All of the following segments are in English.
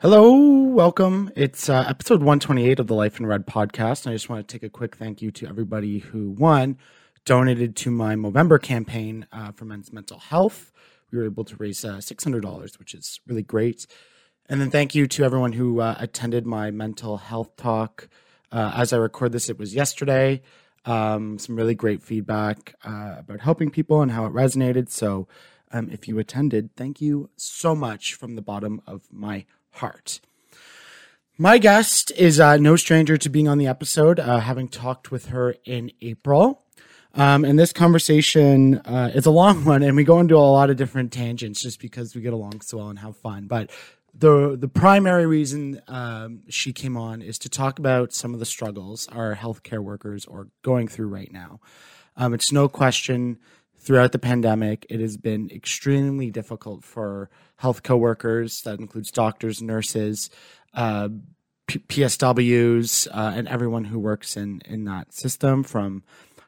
Hello, welcome. It's uh, episode 128 of the Life in Red podcast. And I just want to take a quick thank you to everybody who, one, donated to my Movember campaign uh, for men's mental health. We were able to raise uh, $600, which is really great. And then thank you to everyone who uh, attended my mental health talk. Uh, as I record this, it was yesterday. Um, some really great feedback uh, about helping people and how it resonated. So um, if you attended, thank you so much from the bottom of my heart. My guest is uh, no stranger to being on the episode, uh, having talked with her in April. Um, and this conversation uh, is a long one, and we go into a lot of different tangents just because we get along so well and have fun. But the the primary reason um, she came on is to talk about some of the struggles our healthcare workers are going through right now. Um, it's no question throughout the pandemic, it has been extremely difficult for health co-workers. That includes doctors, nurses, uh, P- PSWs, uh, and everyone who works in in that system. From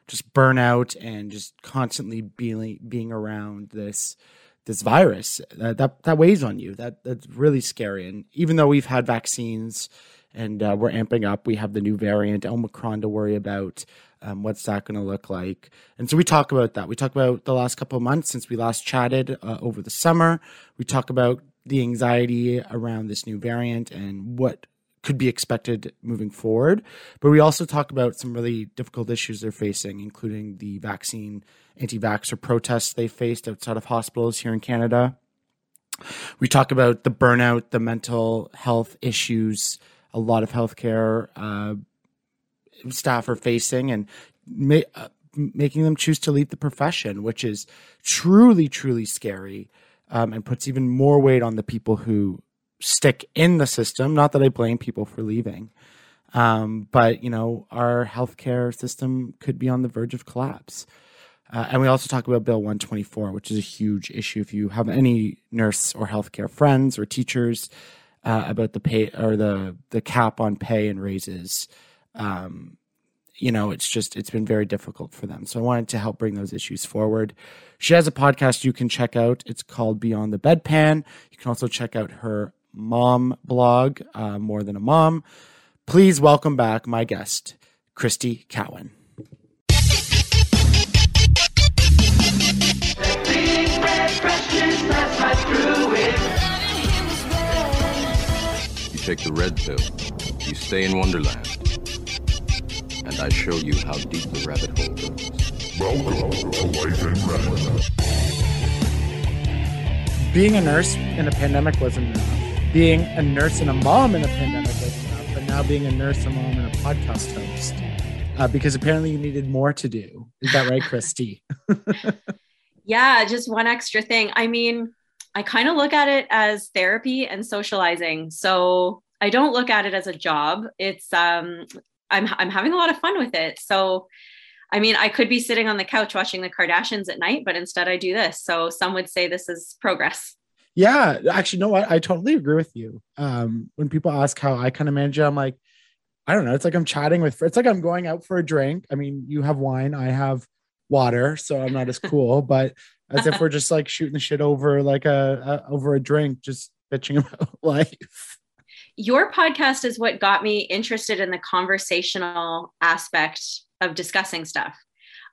just burnout and just constantly being being around this this virus that, that that weighs on you. That that's really scary. And even though we've had vaccines and uh, we're amping up, we have the new variant Omicron to worry about. Um, what's that going to look like? And so we talk about that. We talk about the last couple of months since we last chatted uh, over the summer. We talk about the anxiety around this new variant and what could be expected moving forward. But we also talk about some really difficult issues they're facing, including the vaccine anti vaxxer protests they faced outside of hospitals here in Canada. We talk about the burnout, the mental health issues a lot of healthcare uh, staff are facing and ma- uh, making them choose to leave the profession, which is truly, truly scary um, and puts even more weight on the people who stick in the system. Not that I blame people for leaving, um, but you know, our healthcare system could be on the verge of collapse. Uh, and we also talk about Bill 124, which is a huge issue. If you have any nurse or healthcare friends or teachers uh, about the pay or the the cap on pay and raises, um, you know, it's just it's been very difficult for them. So I wanted to help bring those issues forward. She has a podcast you can check out. It's called Beyond the Bedpan. You can also check out her mom blog, uh, More Than a Mom. Please welcome back my guest, Christy Cowan. You take the red pill, you stay in Wonderland, and I show you how deep the rabbit hole goes. Welcome to Life in Red. Being a nurse in a pandemic wasn't enough. Being a nurse and a mom in a pandemic wasn't enough. But now being a nurse, a mom, and a podcast host, uh, because apparently you needed more to do. Is that right, Christy? yeah, just one extra thing. I mean, I kind of look at it as therapy and socializing. So I don't look at it as a job. It's um I'm I'm having a lot of fun with it. So I mean, I could be sitting on the couch watching the Kardashians at night, but instead I do this. So some would say this is progress. Yeah, actually, no, I, I totally agree with you. Um, when people ask how I kind of manage it, I'm like, I don't know. It's like I'm chatting with. It's like I'm going out for a drink. I mean, you have wine, I have water, so I'm not as cool. but as if we're just like shooting the shit over like a, a over a drink, just bitching about life. Your podcast is what got me interested in the conversational aspect of discussing stuff.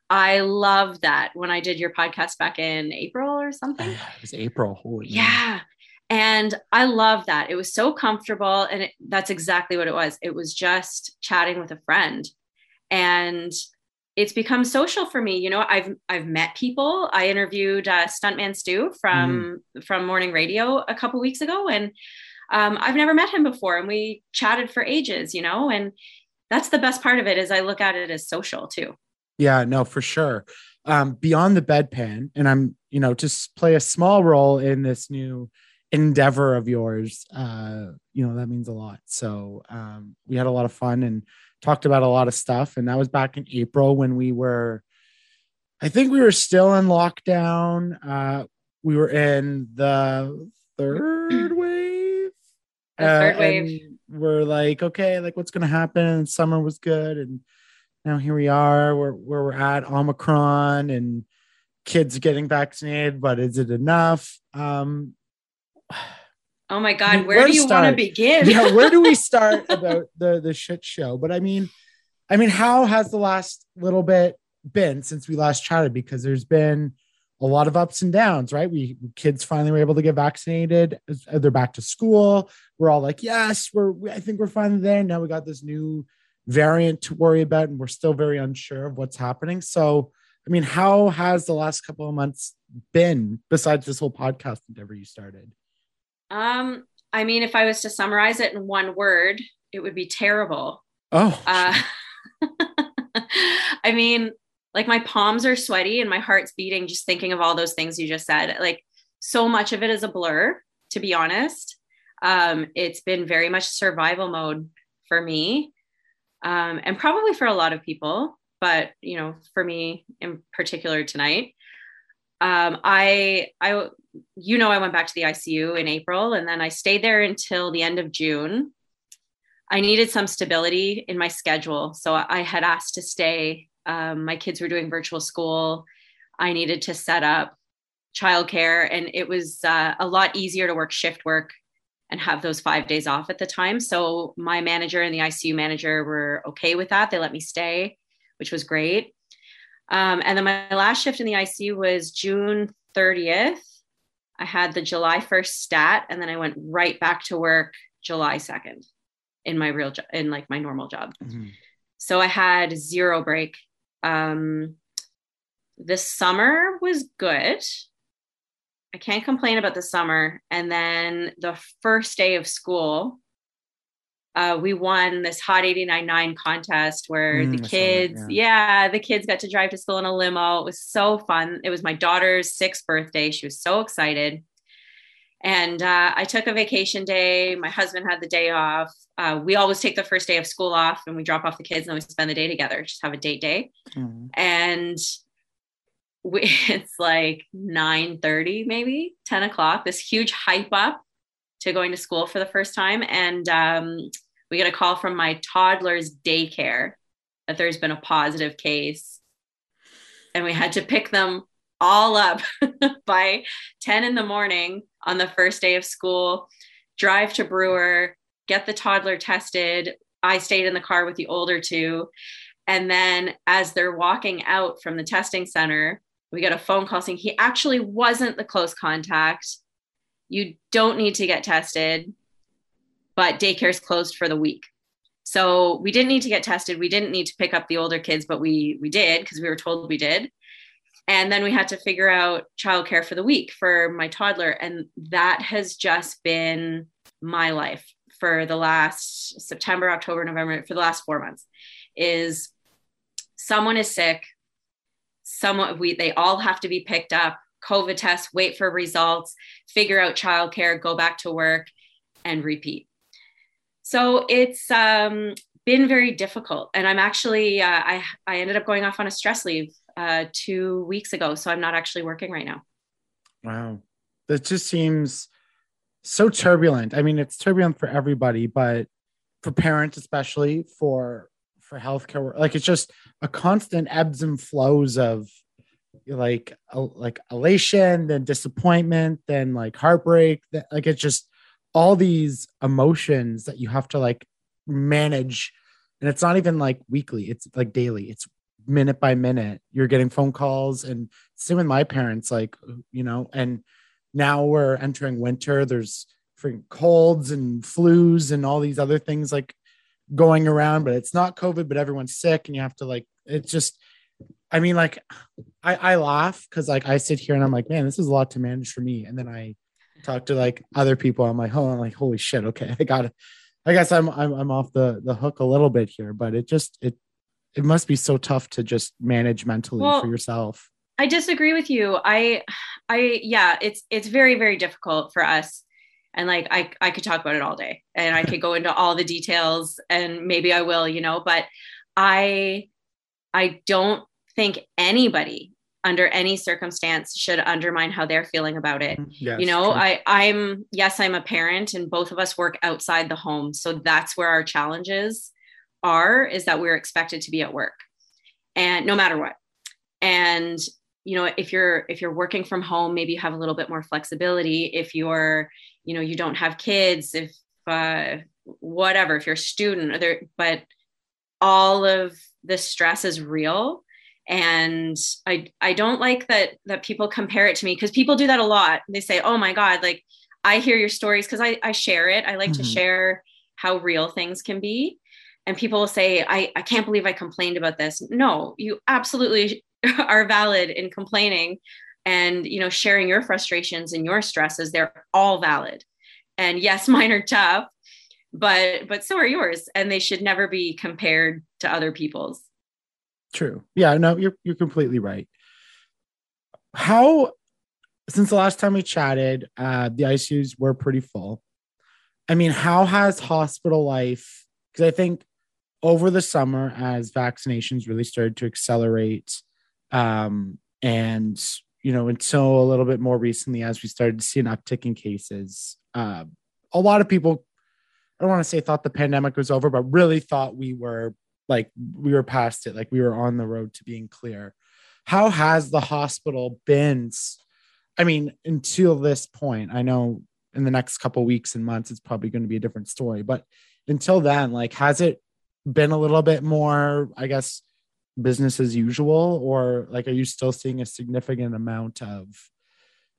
I love that when I did your podcast back in April or something. it was April. Holy yeah. And I love that. It was so comfortable. And it, that's exactly what it was. It was just chatting with a friend. And it's become social for me. You know, I've I've met people. I interviewed uh, Stuntman Stu from mm. from Morning Radio a couple weeks ago, and um, I've never met him before, and we chatted for ages. You know, and that's the best part of it is I look at it as social too. Yeah, no, for sure. Um, beyond the bedpan, and I'm you know to play a small role in this new endeavor of yours. Uh, you know that means a lot. So um, we had a lot of fun and talked about a lot of stuff. And that was back in April when we were, I think we were still in lockdown. Uh, we were in the third. The third uh, wave. We're like, okay, like what's going to happen? Summer was good. And now here we are where, where we're at Omicron and kids getting vaccinated, but is it enough? Um, Oh my God, I mean, where, where do you want to begin? yeah, where do we start about the the shit show? But I mean, I mean, how has the last little bit been since we last chatted? Because there's been a lot of ups and downs, right? We kids finally were able to get vaccinated. They're back to school. We're all like, yes, we're. We, I think we're finally there. Now we got this new variant to worry about, and we're still very unsure of what's happening. So, I mean, how has the last couple of months been besides this whole podcast endeavor you started? Um, I mean, if I was to summarize it in one word, it would be terrible. Oh, Uh, I mean, like my palms are sweaty and my heart's beating just thinking of all those things you just said. Like so much of it is a blur, to be honest. Um, it's been very much survival mode for me, um, and probably for a lot of people. But you know, for me in particular tonight, um, I I you know I went back to the ICU in April, and then I stayed there until the end of June. I needed some stability in my schedule, so I had asked to stay um, my kids were doing virtual school. I needed to set up childcare, and it was uh, a lot easier to work shift work and have those five days off at the time. So my manager and the ICU manager were okay with that. They let me stay, which was great. Um, and then my last shift in the ICU was June 30th. I had the July 1st stat, and then I went right back to work July 2nd in my real job, in like my normal job. Mhm. So I had zero break. Um, this summer was good. I can't complain about the summer. And then the first day of school, uh, we won this Hot 89.9 contest where Mm, the that, kids, yeah, the kids got to drive to school in a limo. It was so fun. It was my daughter's sixth birthday. She was so excited. And uh, I took a vacation day. My husband had the day off. Uh, we always take the first day of school off and we drop off the kids and then we spend the day together, just have a date day. Mhm. And we, it's like 9 30, maybe 10 o'clock, this huge hype up to going to school for the first time. And um, we get a call from my toddler's daycare that there's been a positive case. And we had to pick them all up by 10 in the morning on the first day of school, drive to Brewer, get the toddler tested. I stayed in the car with the older two. And then as they're walking out from the testing center, we get a phone call saying he actually wasn't the close contact. You don't need to get tested, but daycare's closed for the week. So we didn't need to get tested. We didn't need to pick up the older kids, but we we did because we were told we did. And then we had to figure out childcare for the week for my toddler. And that has just been my life for the last September, October, November, for the last four months. Is someone is sick, someone we they all have to be picked up, COVID test, wait for results, figure out childcare, go back to work, and repeat. So it's um, been very difficult, and I'm actually uh, I I ended up going off on a stress leave uh, two weeks ago, so I'm not actually working right now. Wow. That just seems so turbulent. I mean, it's turbulent for everybody, but for parents, especially for for healthcare, like it's just a constant ebbs and flows of like like elation, then disappointment, then like heartbreak. Like it's just all these emotions that you have to like manage, and it's not even like weekly; it's like daily. It's minute by minute. You're getting phone calls, and same with my parents. Like you know, and now we're entering winter. There's freaking colds and flus and all these other things like going around, but it's not COVID, but everyone's sick, and you have to like it's just. I mean, like, I I laugh because like I sit here and I'm like, man, this is a lot to manage for me, and then I talk to like other people. I'm like, oh, I'm like, holy shit, okay, I got it. I guess I'm I'm I'm off the the hook a little bit here, but it just it it must be so tough to just manage mentally Well, for yourself. I disagree with you. I I yeah, it's it's very very difficult for us. And like I I could talk about it all day and I could go into all the details and maybe I will, you know, but I I don't think anybody under any circumstance should undermine how they're feeling about it. Mm-hmm. Yes, you know, true. I I'm yes, I'm a parent and both of us work outside the home. So that's where our challenges are is that we're expected to be at work. And no matter what. And you know, if you're if you're working from home, maybe you have a little bit more flexibility. If you're you know you don't have kids if uh, whatever if you're a student or there but all of the stress is real and i i don't like that that people compare it to me because people do that a lot they say oh my god like i hear your stories because i i share it i like mm-hmm. to share how real things can be and people will say I, I can't believe i complained about this. No you absolutely are valid in complaining and you know sharing your frustrations and your stresses. They're all valid. And yes mine are tough but but so are yours. And they should never be compared to other people's. True. Yeah no you're you're completely right. How since the last time we chatted uh the icus were pretty full. I mean how has hospital life because i think over the summer as vaccinations really started to accelerate um and you know, until a little bit more recently, as we started to see an uptick in cases, uh, a lot of people, I don't want to say thought the pandemic was over, but really thought we were like, we were past it, like we were on the road to being clear. How has the hospital been? I mean, until this point, I know in the next couple weeks and months, it's probably going to be a different story, but until then, like, has it been a little bit more, I guess, business as usual? Or like are you still seeing a significant amount of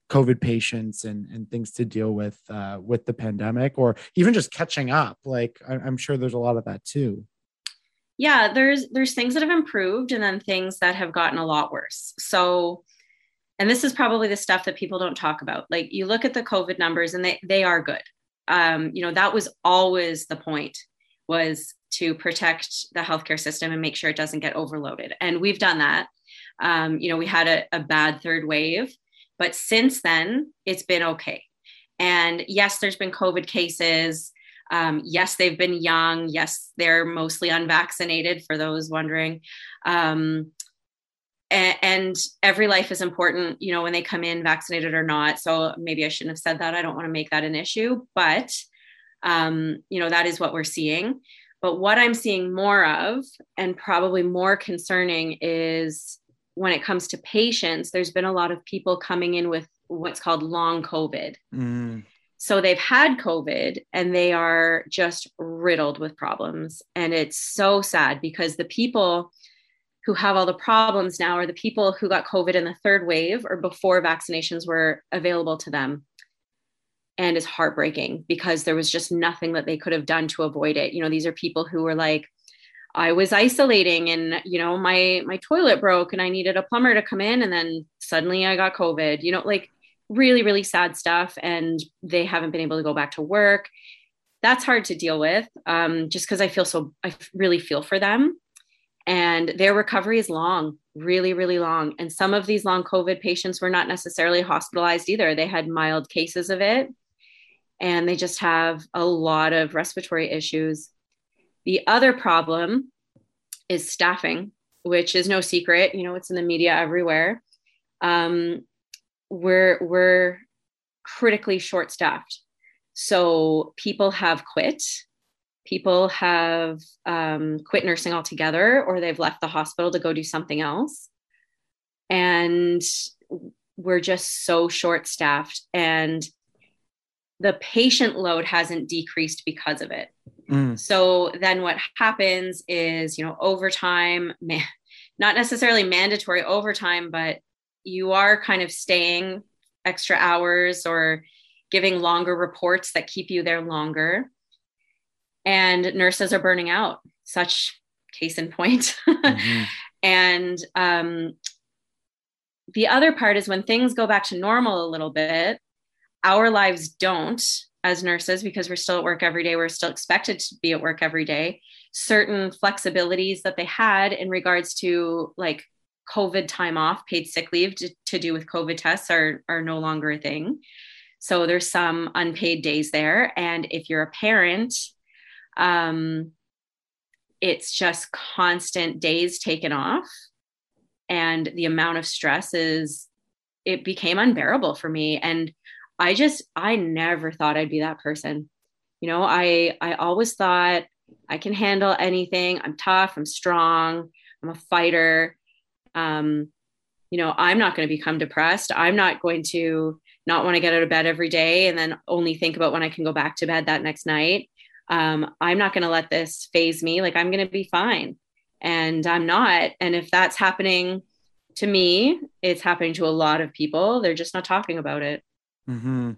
covid patients and and things to deal with uh, with the pandemic or even just catching up? Like i'm sure there's a lot of that too. Yeah there's there's things that have improved and then things that have gotten a lot worse. So and this is probably the stuff that people don't talk about. Like you look at the covid numbers and they they are good. Um, you know that was always the point was to protect the healthcare system and make sure it doesn't get overloaded. And we've done that. Um, you know, we had a, a bad third wave, but since then, it's been okay. And yes, there's been COVID cases. Um, yes, they've been young. Yes, they're mostly unvaccinated, for those wondering. Um, and, every life is important, you know, when they come in, vaccinated or not. So maybe I shouldn't have said that. I don't want to make that an issue, but, um, you know, that is what we're seeing. But what I'm seeing more of, and probably more concerning, is when it comes to patients, there's been a lot of people coming in with what's called long COVID. Mm. So they've had COVID and they are just riddled with problems. And it's so sad because the people who have all the problems now are the people who got COVID in the third wave or before vaccinations were available to them and is heartbreaking because there was just nothing that they could have done to avoid it. You know, these are people who were like, I was isolating and you know my my toilet broke and I needed a plumber to come in and then suddenly I got COVID. You know, like really really sad stuff and they haven't been able to go back to work. That's hard to deal with um, just because I feel so I really feel for them and their recovery is long really really long and some of these long covid patients were not necessarily hospitalized either they had mild cases of it and they just have a lot of respiratory issues. The other problem is staffing, which is no secret. You know, it's in the media everywhere. Um, we're we're critically short staffed, so people have quit. People have um, quit nursing altogether, or they've left the hospital to go do something else, and we're just so short staffed. And the patient load hasn't decreased because of it. Mm. So then what happens is, you know, overtime, man, not necessarily mandatory overtime, but you are kind of staying extra hours or giving longer reports that keep you there longer. And nurses are burning out, such case in point. mm-hmm. and um, the other part is when things go back to normal a little bit, our lives don't as nurses because we're still at work every day we're still expected to be at work every day certain flexibilities that they had in regards to like covid time off paid sick leave to, to do with covid tests are are no longer a thing. So there's some unpaid days there. And if you're a parent um it's just constant days taken off. And the amount of stress is it became unbearable for me. And I just I never thought I'd be that person. You know, I I always thought I can handle anything. I'm tough, I'm strong, I'm a fighter. Um, you know, I'm not going to become depressed. I'm not going to not want to get out of bed every day and then only think about when I can go back to bed that next night. Um, I'm not going to let this phase me. Like I'm going to be fine. And I'm not. And if that's happening to me, it's happening to a lot of people. They're just not talking about it. Mm-hmm.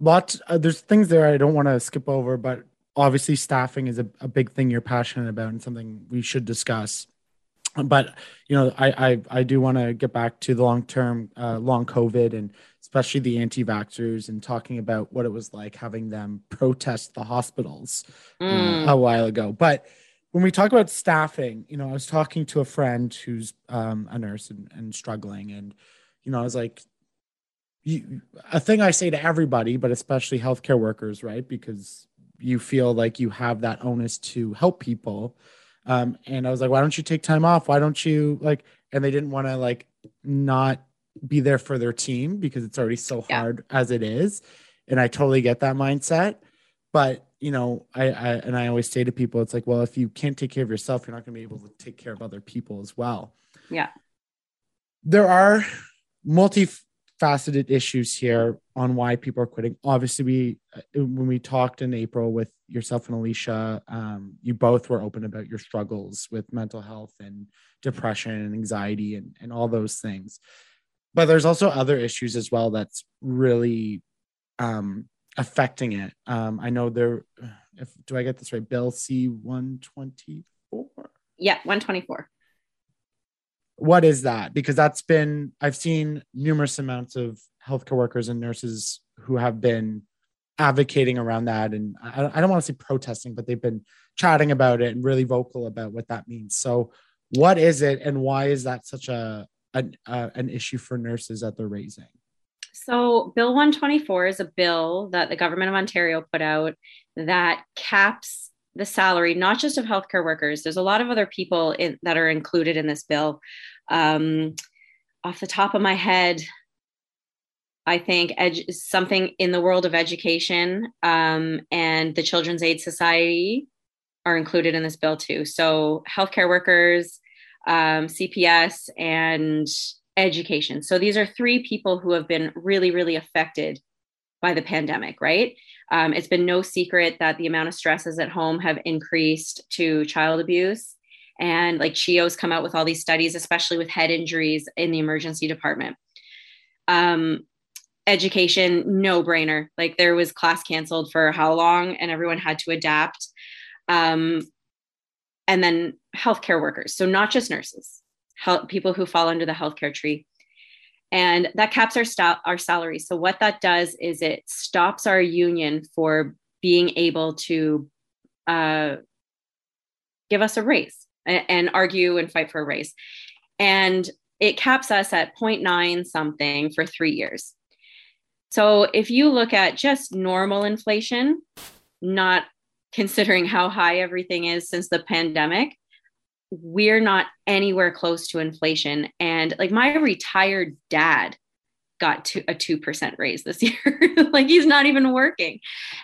Lots, uh, there's things there I don't want to skip over, but obviously staffing is a, a big thing you're passionate about and something we should discuss but you know i i, I do want to get back to the long term uh, long covid and especially the anti-vaxxers and talking about what it was like having them protest the hospitals mm. uh, a while ago but when we talk about staffing you know i was talking to a friend who's um, a nurse and, and struggling and you know i was like you, a thing i say to everybody but especially healthcare workers right because you feel like you have that onus to help people. Um, and I was like, why don't you take time off? Why don't you like? And they didn't want to like not be there for their team because it's already so yeah. hard as it is. And I totally get that mindset. But you know, I, I and I always say to people, it's like, well, if you can't take care of yourself, you're not going to be able to take care of other people as well. Yeah. There are multi faceted issues here on why people are quitting. Obviously, we uh, when we talked in April with yourself and Alicia, um, you both were open about your struggles with mental health and depression and anxiety and, and all those things. But there's also other issues as well that's really um, affecting it. Um, I know there. If do I get this right? Bill C one twenty four. Yeah, one twenty four what is that? Because that's been i've seen numerous amounts of healthcare workers and nurses who have been advocating around that. And i, don't want to say protesting but they've been chatting about it and really vocal about what that means. So what is it and why is that such a an, uh, an issue for nurses that they're raising? So bill 124 is a bill that the government of ontario put out that caps the salary, not just of healthcare workers. There's a lot of other people in, that are included in this bill. Um, off the top of my head, I think edu- something in the world of education um, and the Children's Aid Society are included in this bill too. So healthcare workers, um, CPS, and education. So these are three people who have been really, really affected by the pandemic, right? Um, it's been no secret that the amount of stresses at home have increased to child abuse. And like CHEO's come out with all these studies, especially with head injuries in the emergency department. Um, education, no brainer. Like there was class canceled for how long, and everyone had to adapt. Um, and then healthcare workers, so not just nurses, health, people who fall under the healthcare tree and that caps our st- our salary. So what that does is it stops our union for being able to uh, give us a raise and, and argue and fight for a raise, and it caps us at 0.9 something for three years. So if you look at just normal inflation, not considering how high everything is since the pandemic, we're not anywhere close to inflation. And like my retired dad got to a 2% raise this year. like he's not even working.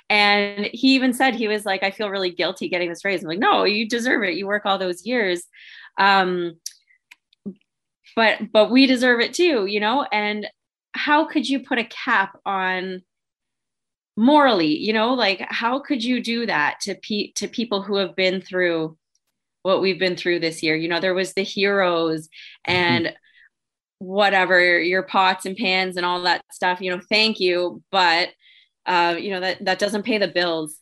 And he even said, he was like, I feel really guilty getting this raise. I'm like, no, you deserve it. You work all those years. Um, but, but we deserve it too, you know? And how could you put a cap on morally, you know, like how could you do that to pe- to people who have been through what we've been through this year. You know, there was the heroes mm-hmm. and mm-hmm. whatever your pots and pans and all that stuff. You know, thank you, but uh, you know that that doesn't pay the bills.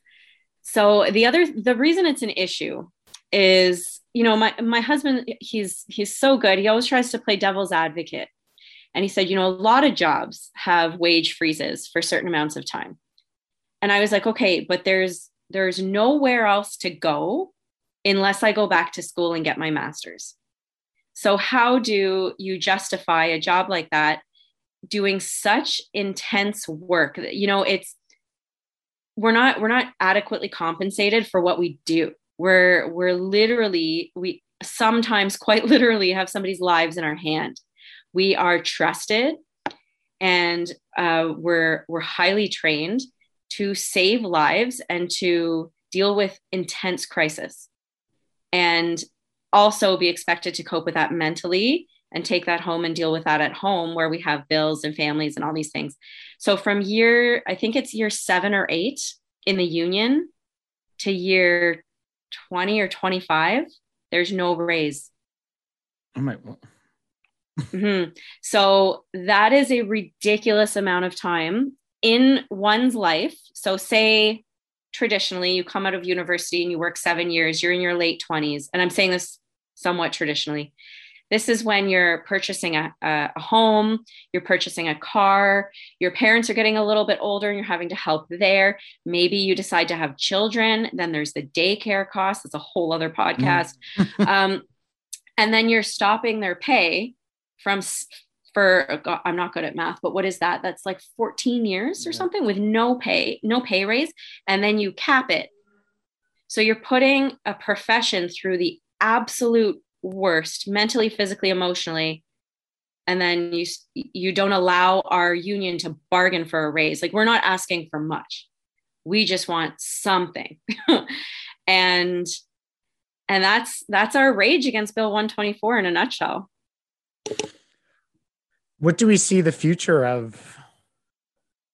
So the other the reason it's an issue is you know my my husband he's he's so good. He always tries to play devil's advocate. And he said, you know, a lot of jobs have wage freezes for certain amounts of time. And I was like, okay, but there's there's nowhere else to go unless I go back to school and get my master's. So, how do you justify a job like that doing such intense work? You know, it's, we're not we're not adequately compensated for what we do. We're we're literally we sometimes quite literally have somebody's lives in our hand. We are trusted and uh, we're we're highly trained to save lives and to deal with intense crisis and also be expected to cope with that mentally and take that home and deal with that at home where we have bills and families and all these things. So from year, I think it's year seven or eight in the union to year 20 or 25, there's no raise. Oh my, mm-hmm. So that is a ridiculous amount of time in one's life. So, say traditionally you come out of university and you work seven years, you're in your late 20s. And I'm saying this somewhat traditionally. This is when you're purchasing a, a, home, you're purchasing a car, your parents are getting a little bit older and you're having to help there. Maybe you decide to have children, then there's the daycare cost. That's a whole other podcast. Mm. um, and then you're stopping their pay from for I'm not good at math, but what is that? That's like 14 years or something with no pay, no pay raise, and then you cap it. So you're putting a profession through the absolute worst, mentally, physically, emotionally, and then you you don't allow our union to bargain for a raise. Like we're not asking for much. We just want something. and and that's that's our rage against bill 124 in a nutshell what do we see the future of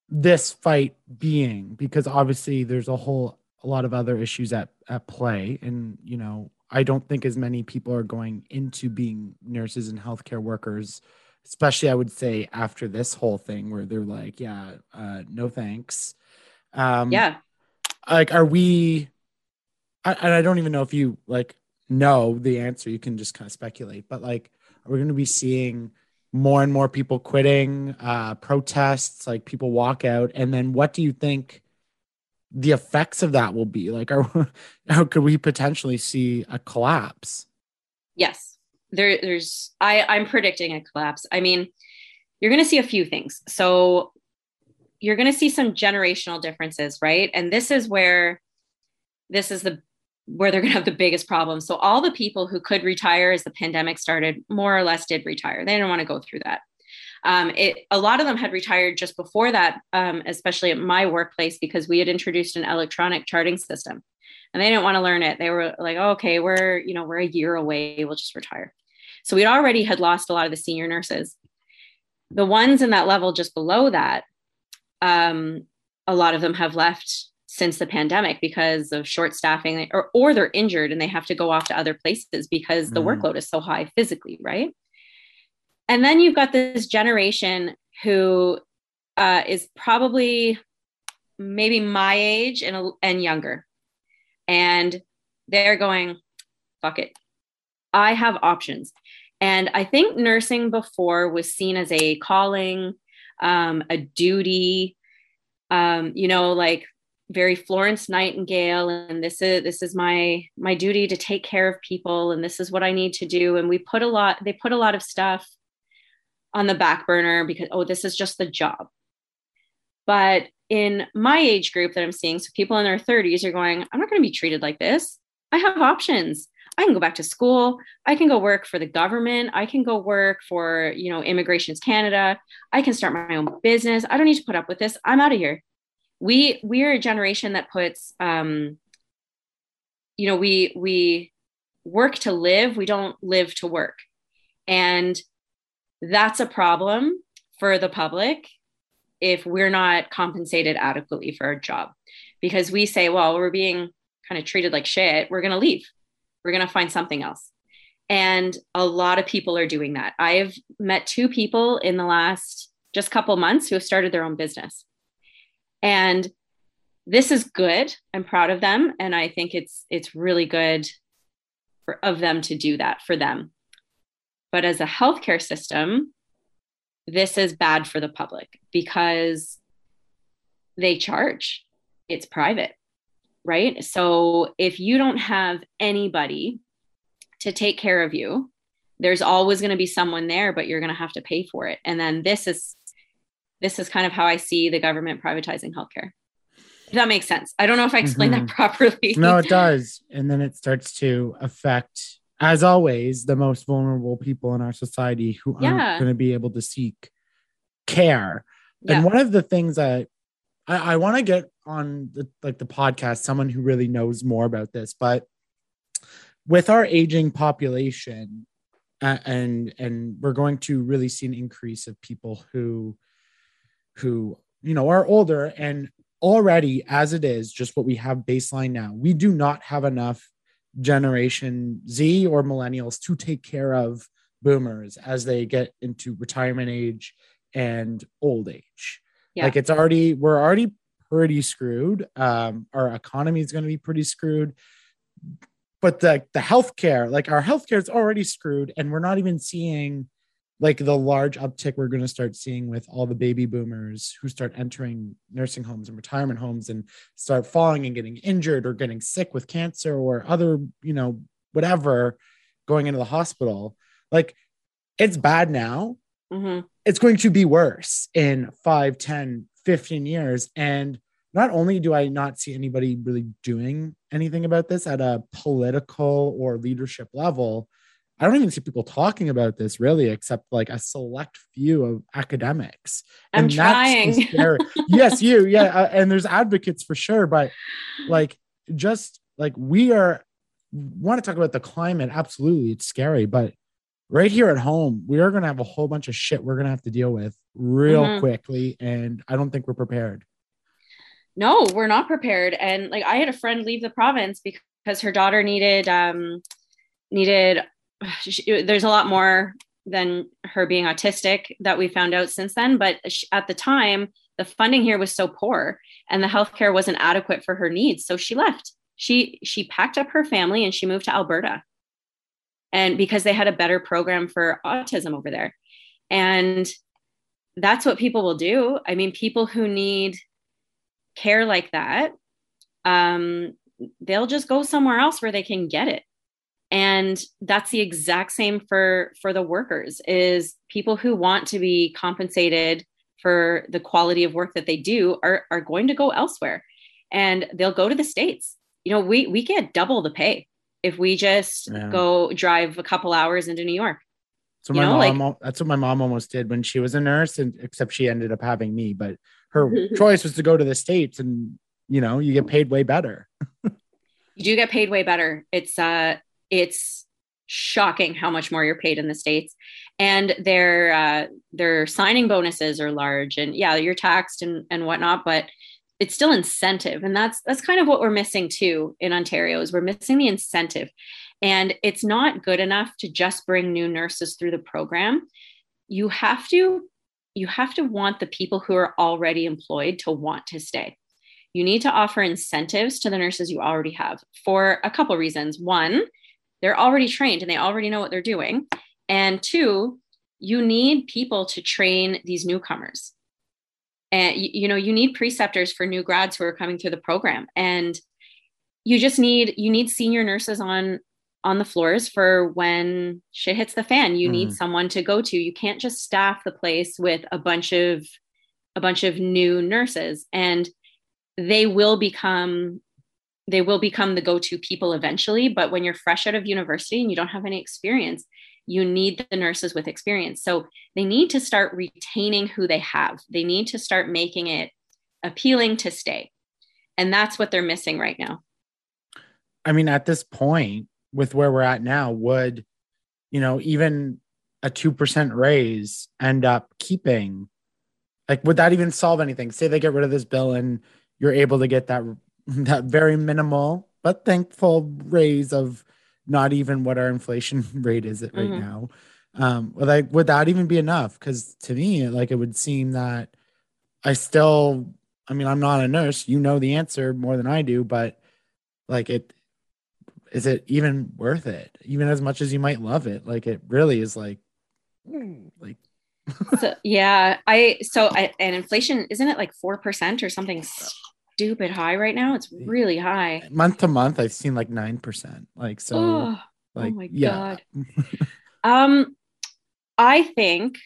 this fight being? Because obviously there's a whole a lot of other issues at at play, and you know I don't think as many people are going into being nurses and healthcare workers, especially I would say after this whole thing where they're like, yeah, uh, no thanks. Um, yeah. Like, are we? I, and I don't even know if you like know the answer. You can just kind of speculate, but like, are we going to be seeing? More and more people quitting, uh, protests, like people walk out, and then what do you think the effects of that will be? Like, are how could we potentially see a collapse? Yes, there, there's. I, I'm predicting a collapse. I mean, you're going to see a few things. So you're going to see some generational differences, right? And this is where this is the where they're going to have the biggest problem. So all the people who could retire as the pandemic started more or less did retire. They didn't want to go through that. Um, it, a lot of them had retired just before that, um, especially at my workplace, because we had introduced an electronic charting system, and they didn't want to learn it. They were like, oh, "Okay, we're you know we're a year away. We'll just retire." So we'd already had lost a lot of the senior nurses. The ones in that level just below that, um, a lot of them have left since the pandemic because of short staffing or, or they're injured and they have to go off to other places because the mm. workload is so high physically right? And then you've got this generation who uh, is probably maybe my age and, and younger. And they're going fuck it. I have options. And i think nursing before was seen as a calling um, a duty um, you know like very Florence Nightingale and this is this is my my duty to take care of people and this is what I need to do and we put a lot they put a lot of stuff on the back burner because oh this is just the job. But in my age group that I'm seeing so people in their 30s are going I'm not going to be treated like this. I have options. I can go back to school. I can go work for the government. I can go work for, you know, Immigrations Canada. I can start my own business. I don't need to put up with this. I'm out of here we we're a generation that puts um you know we we work to live we don't live to work. And that's a problem for the public if we're not compensated adequately for our job. Because we say well we're being kind of treated like shit we're going to leave. We're going to find something else. And a lot of people are doing that. I've met two people in the last just couple months who have started their own business and this is good. I'm proud of them. And i think it's it's really good for, of them to do that for them. But as a healthcare system this is bad for the public because they charge. It's private right? So if you don't have anybody to take care of you there's always going to be someone there but you're going to have to pay for it. And then this is this is kind of how I see the government privatizing healthcare. If that makes sense. I don't know if I explained mm-hmm. that properly. No, it does. And then it starts to affect, as always, the most vulnerable people in our society who aren't going to be able to seek care. Yeah. And one of the things that I, I want to get on the like the podcast, someone who really knows more about this, but with our aging population, uh, and and we're going to really see an increase of people who who you know are older and already as it is just what we have baseline now we do not have enough generation z or millennials to take care of boomers as they get into retirement age and old age. Yeah. like it's already we're already pretty screwed. Um our economy is going to be pretty screwed. But the the healthcare like our healthcare is already screwed and we're not even seeing like the large uptick we're going to start seeing with all the baby boomers who start entering nursing homes and retirement homes and start falling and getting injured or getting sick with cancer or other you know whatever going into the hospital like it's bad now. Hmm it's going to be worse in 5 10 15 years. And not only do i not see anybody really doing anything about this at a political or leadership level i don't even see people talking about this really except like a select few of academics I'm that's trying. yes you yeah uh, and there's advocates for sure but like just like we are want to talk about the climate absolutely it's scary but right here at home we are going to have a whole bunch of shit we're going to have to deal with real Mhm. quickly and i don't think we're prepared no we're not prepared and like i had a friend leave the province because her daughter needed um needed she, there's a lot more than her being autistic that we found out since then but sh at the time the funding here was so poor and the healthcare wasn't adequate for her needs. So she left. She she packed up her family and she moved to alberta. And because they had a better program for autism over there. And that's what people will do. I mean people who need care like that um, they'll just go somewhere else where they can get it and that's the exact same for for the workers is people who want to be compensated for the quality of work that they do are, are going to go elsewhere and they'll go to the states you know we we get double the pay if we just Yeah. go drive a couple hours into new york so You my know, mom like- that's what my mom almost did when she was a nurse and except she ended up having me but her choice was to go to the states and you know you get paid way better you do get paid way better. It's uh it's shocking how much more you're paid in the states. And their uh their signing bonuses are large and yeah you're taxed and and whatnot but it's still incentive. And that's that's kind of what we're missing too in ontario is we're missing the incentive. And it's not good enough to just bring new nurses through the program. You have to you have to want the people who are already employed to want to stay. You need to offer incentives to the nurses you already have for a couple reasons. One, they're already trained and they already know what they're doing. And two, you need people to train these newcomers. And you, you know, you need preceptors for new grads who are coming through the program. And you just need you need senior nurses on on the floors for when shit hits the fan. You need Mhm. someone to go to. You can't just staff the place with a bunch of a bunch of new nurses and they will become they will become the go-to people eventually but when you're fresh out of university and you don't have any experience you need the nurses with experience so they need to start retaining who they have they need to start making it appealing to stay and that's what they're missing right now I mean, at this point, with where we're at now, would you know even a two percent raise end up keeping? Like, would that even solve anything? Say they get rid of this bill and you're able to get that that very minimal but thankful raise of not even what our inflation rate is at right Mhm. now. Um, would like would that even be enough? Because to me, like it would seem that I still, I mean, I'm not a nurse. You know the answer more than I do, but like it is it even worth it even as much as you might love it like it really is like mm, like so yeah i so I, and inflation isn't it like 4% or something stupid high right now. It's really high. Month to month i've seen like 9% like so oh, like oh my yeah. God. Um, I think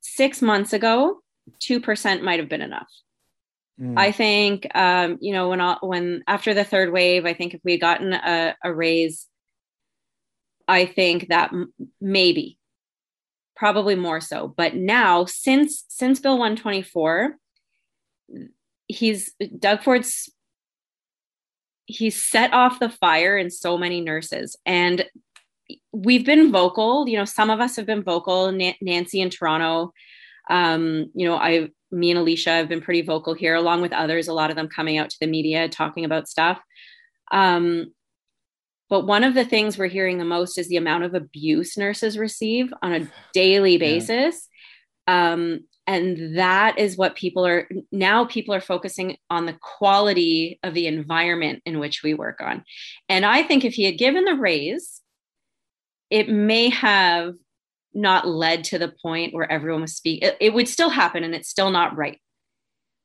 six months ago, two percent might have been enough. Mm. I think, um, you know, when all, when after the third wave, I think if we had gotten a, a raise, I think that m- maybe, probably more so. But now, since since Bill one twenty four, he's Doug Ford's he's set off the fire in so many nurses and we've been vocal. You know, some of us have been vocal. Nancy in Toronto. Um, you know, I, me and Alicia have been pretty vocal here, along with others. A lot of them coming out to the media talking about stuff. Um, but one of the things we're hearing the most is the amount of abuse nurses receive on a daily basis. Yeah. Um, and that is what people are now people are focusing on the quality of the environment in which we work on. And i think if he had given the raise it may have not led to the point where everyone was speaking it, it would still happen and it's still not right.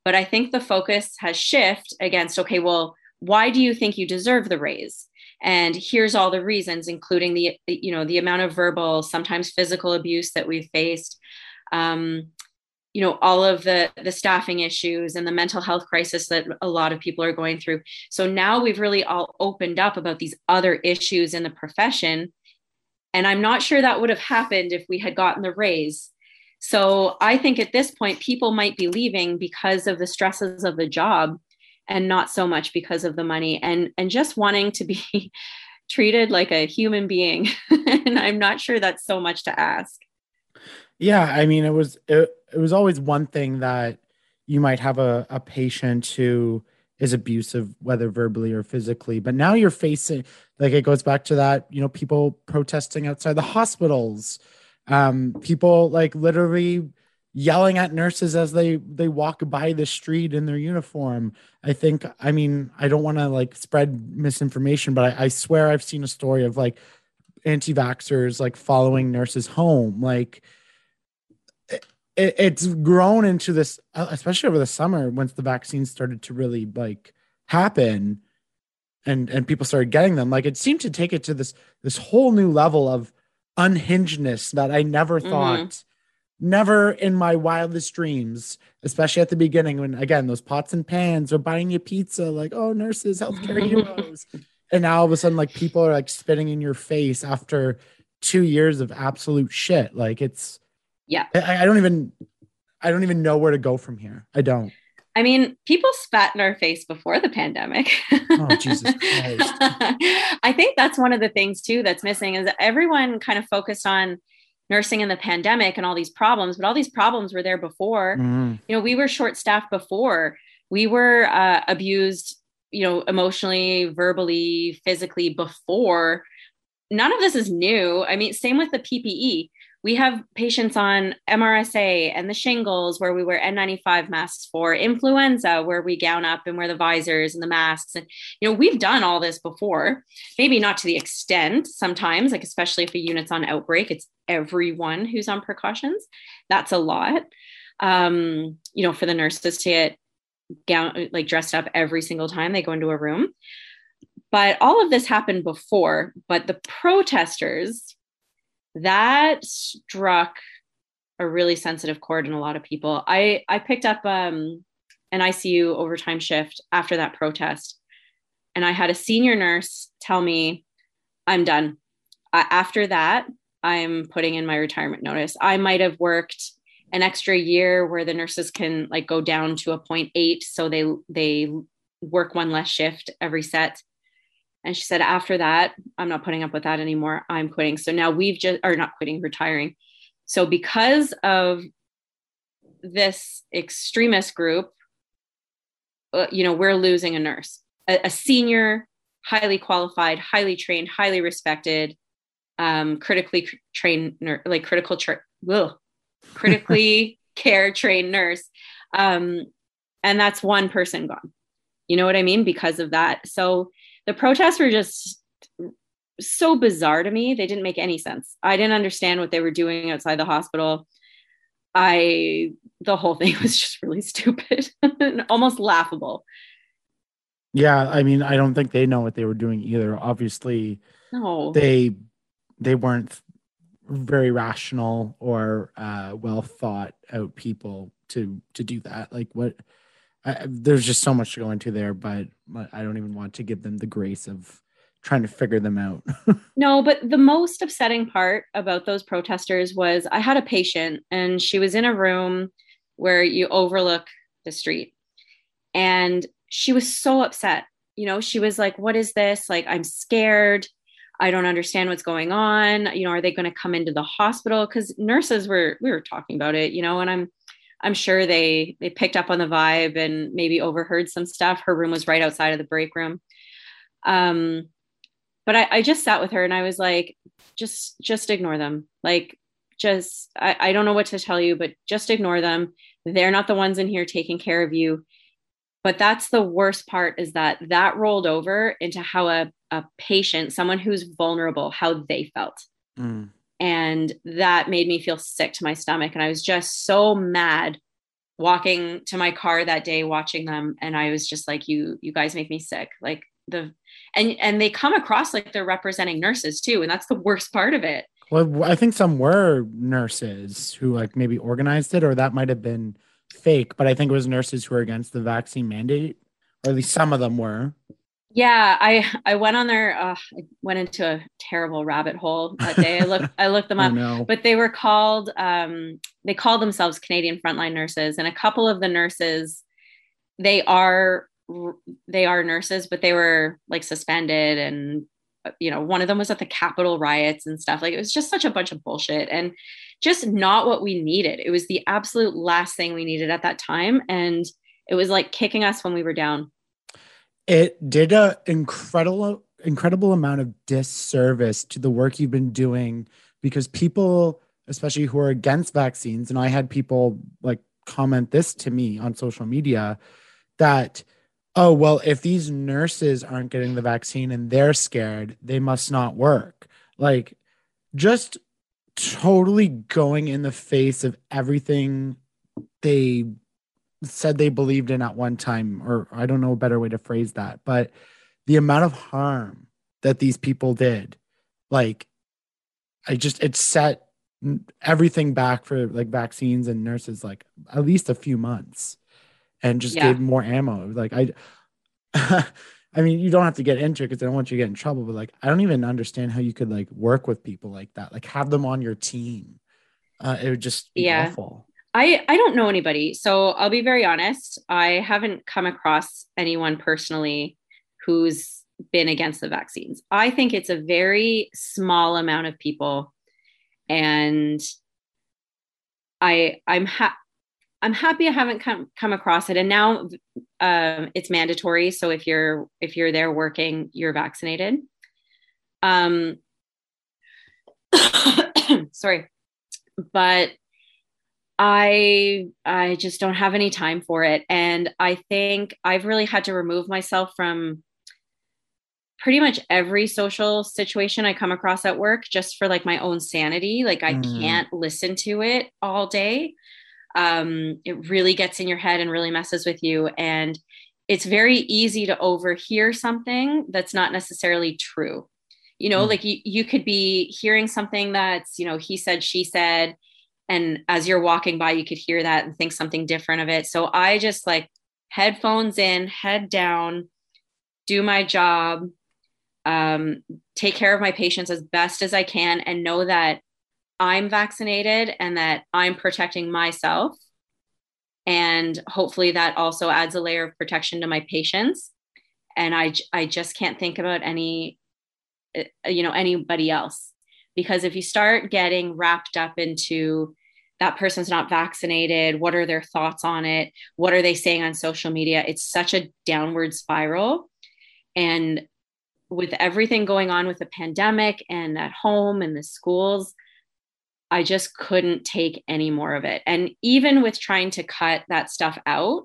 But i think the focus has shifted against okay well why do you think you deserve the raise? And here's all the reasons including the you know the amount of verbal sometimes physical abuse that we've faced. Um, you know all of the the staffing issues and the mental health crisis that a lot of people are going through. So now we've really all opened up about these other issues in the profession. And i'm not sure that would have happened if we had gotten the raise. So i think at this point people might be leaving because of the stresses of the job and not so much because of the money and and just wanting to be treated like a human being. And i'm not sure that's so much to ask yeah, I mean, it was it, it was always one thing that you might have a, a patient who is abusive, whether verbally or physically, but now you're facing like it goes back to that, you know, people protesting outside the hospitals, um, people like literally yelling at nurses as they they walk by the street in their uniform. I think, I mean, I don't want to like spread misinformation, but I, I swear I've seen a story of like anti-vaxxers like following nurses home, like it, it's grown into this, uh, especially over the summer once the vaccines started to really like happen, and and people started getting them. Like it seemed to take it to this this whole new level of unhingedness that I never mm-hmm. thought. Mm-hmm never in my wildest dreams, especially at the beginning when again those pots and pans are buying you pizza, like oh nurses, healthcare heroes, and now all of a sudden like people are like spitting in your face after two years of absolute shit. Like it's yeah. I, I don't even I don't even know where to go from here. I don't. I mean, people spat in our face before the pandemic. oh, Jesus Christ. I think that's one of the things too that's missing is that everyone kind of focused on nursing in the pandemic and all these problems, but all these problems were there before. Mm. You know, we were short staffed before. We were uh, abused, you know, emotionally, verbally, physically before. None of this is new. I mean, same with the PPE we have patients on MRSA and the shingles where we wear N95 masks for influenza, where we gown up and wear the visors and the masks. And, you know, we've done all this before, maybe not to the extent sometimes, like, especially if a unit's on outbreak, it's everyone who's on precautions. That's a lot. Um, you know, for the nurses to get gown, like dressed up every single time they go into a room. But all of this happened before, but the protesters, that struck a really sensitive chord in a lot of people. I I picked up um, an ICU overtime shift after that protest, and I had a senior nurse tell me, "I'm done." After that, I'm putting in my retirement notice. I might have worked an extra year where the nurses can like go down to a 0.8, so they they work one less shift every set. And she said, after that, I'm not putting up with that anymore. I'm quitting. So now we've just, or not quitting, retiring. So because of this extremist group, uh, you know, we're losing a nurse, a, a, senior, highly qualified, highly trained, highly respected, um, critically trained, like critical, tra- ugh, critically care trained nurse. Um, and that's one person gone. You know what I mean? Because of that. So the protests were just so bizarre to me. They didn't make any sense. I didn't understand what they were doing outside the hospital. I the whole thing was just really stupid and almost laughable. Yeah, I mean, I don't think they know what they were doing either. Obviously, no. They they weren't very rational or uh, well thought out people to to do that. Like what I, there's just so much to go into there, but, but I don't even want to give them the grace of trying to figure them out. no, but the most upsetting part about those protesters was I had a patient and she was in a room where you overlook the street. And she was so upset. You know, she was like, What is this? Like, I'm scared. I don't understand what's going on. You know, are they going to come into the hospital? Because nurses were we were talking about it, you know, and I'm I'm sure they they picked up on the vibe and maybe overheard some stuff. Her room was right outside of the break room. Um, but I, I just sat with her and I was like, just just ignore them. Like just I, I don't know what to tell you, but just ignore them. They're not the ones in here taking care of you. But that's the worst part is that that rolled over into how a, a patient, someone who's vulnerable, how they felt. Mm. And that made me feel sick to my stomach. And I was just so mad walking to my car that day watching them. And I was just like, you, you guys make me sick. Like the and and they come across like they're representing nurses too. And that's the worst part of it. Well, I think some were nurses who like maybe organized it, or that might have been fake, but I think it was nurses who were against the vaccine mandate, or at least some of them were. Yeah, I I went on there. Uh, I went into a terrible rabbit hole that day. I looked I looked them up, but they were called. Um, they called themselves Canadian frontline nurses, and a couple of the nurses, they are they are nurses, but they were like suspended and you know, one of them was at the Capitol riots and stuff. Like it was just such a bunch of bullshit and just not what we needed. It was the absolute last thing we needed at that time. And it was like kicking us when we were down. It did an incredible, incredible amount of disservice to the work you've been doing because people, especially who are against vaccines, and I had people like comment this to me on social media that oh, well, if these nurses aren't getting the vaccine and they're scared, they must not work. Like, just totally going in the face of everything they said they believed in at one time, or I don't know a better way to phrase that, but the amount of harm that these people did, like, I just, it set everything back for like vaccines and nurses, like at least a few months and just yeah. gave more ammo. Like I, I mean, you don't have to get into it because I don't want you to get in trouble. But like, I don't even understand how you could like work with people like that. Like, have them on your team. Uh, it would just yeah. awful. I I don't know anybody, so I'll be very honest. I haven't come across anyone personally who's been against the vaccines. I think it's a very small amount of people, and I I'm ha- I'm happy I haven't come come across it. And now um, it's mandatory. So if you're if you're there working, you're vaccinated. Um, sorry, but I I just don't have any time for it, and I think I've really had to remove myself from pretty much every social situation I come across at work just for like my own sanity. Like I mm. can't listen to it all day um, it really gets in your head and really messes with you. And it's very easy to overhear something that's not necessarily true. You know, mm. like you, you could be hearing something that's, you know, he said, she said, and as you're walking by, you could hear that and think something different of it. So I just like headphones in, head down, do my job, um, take care of my patients as best as I can, and know that I'm vaccinated and that I'm protecting myself. And hopefully that also adds a layer of protection to my patients. And I, I just can't think about any, uh, you know, anybody else. Because if you start getting wrapped up into that person's not vaccinated, what are their thoughts on it? What are they saying on social media? It's such a downward spiral. And with everything going on with the pandemic and at home and the schools, I just couldn't take any more of it. And even with trying to cut that stuff out,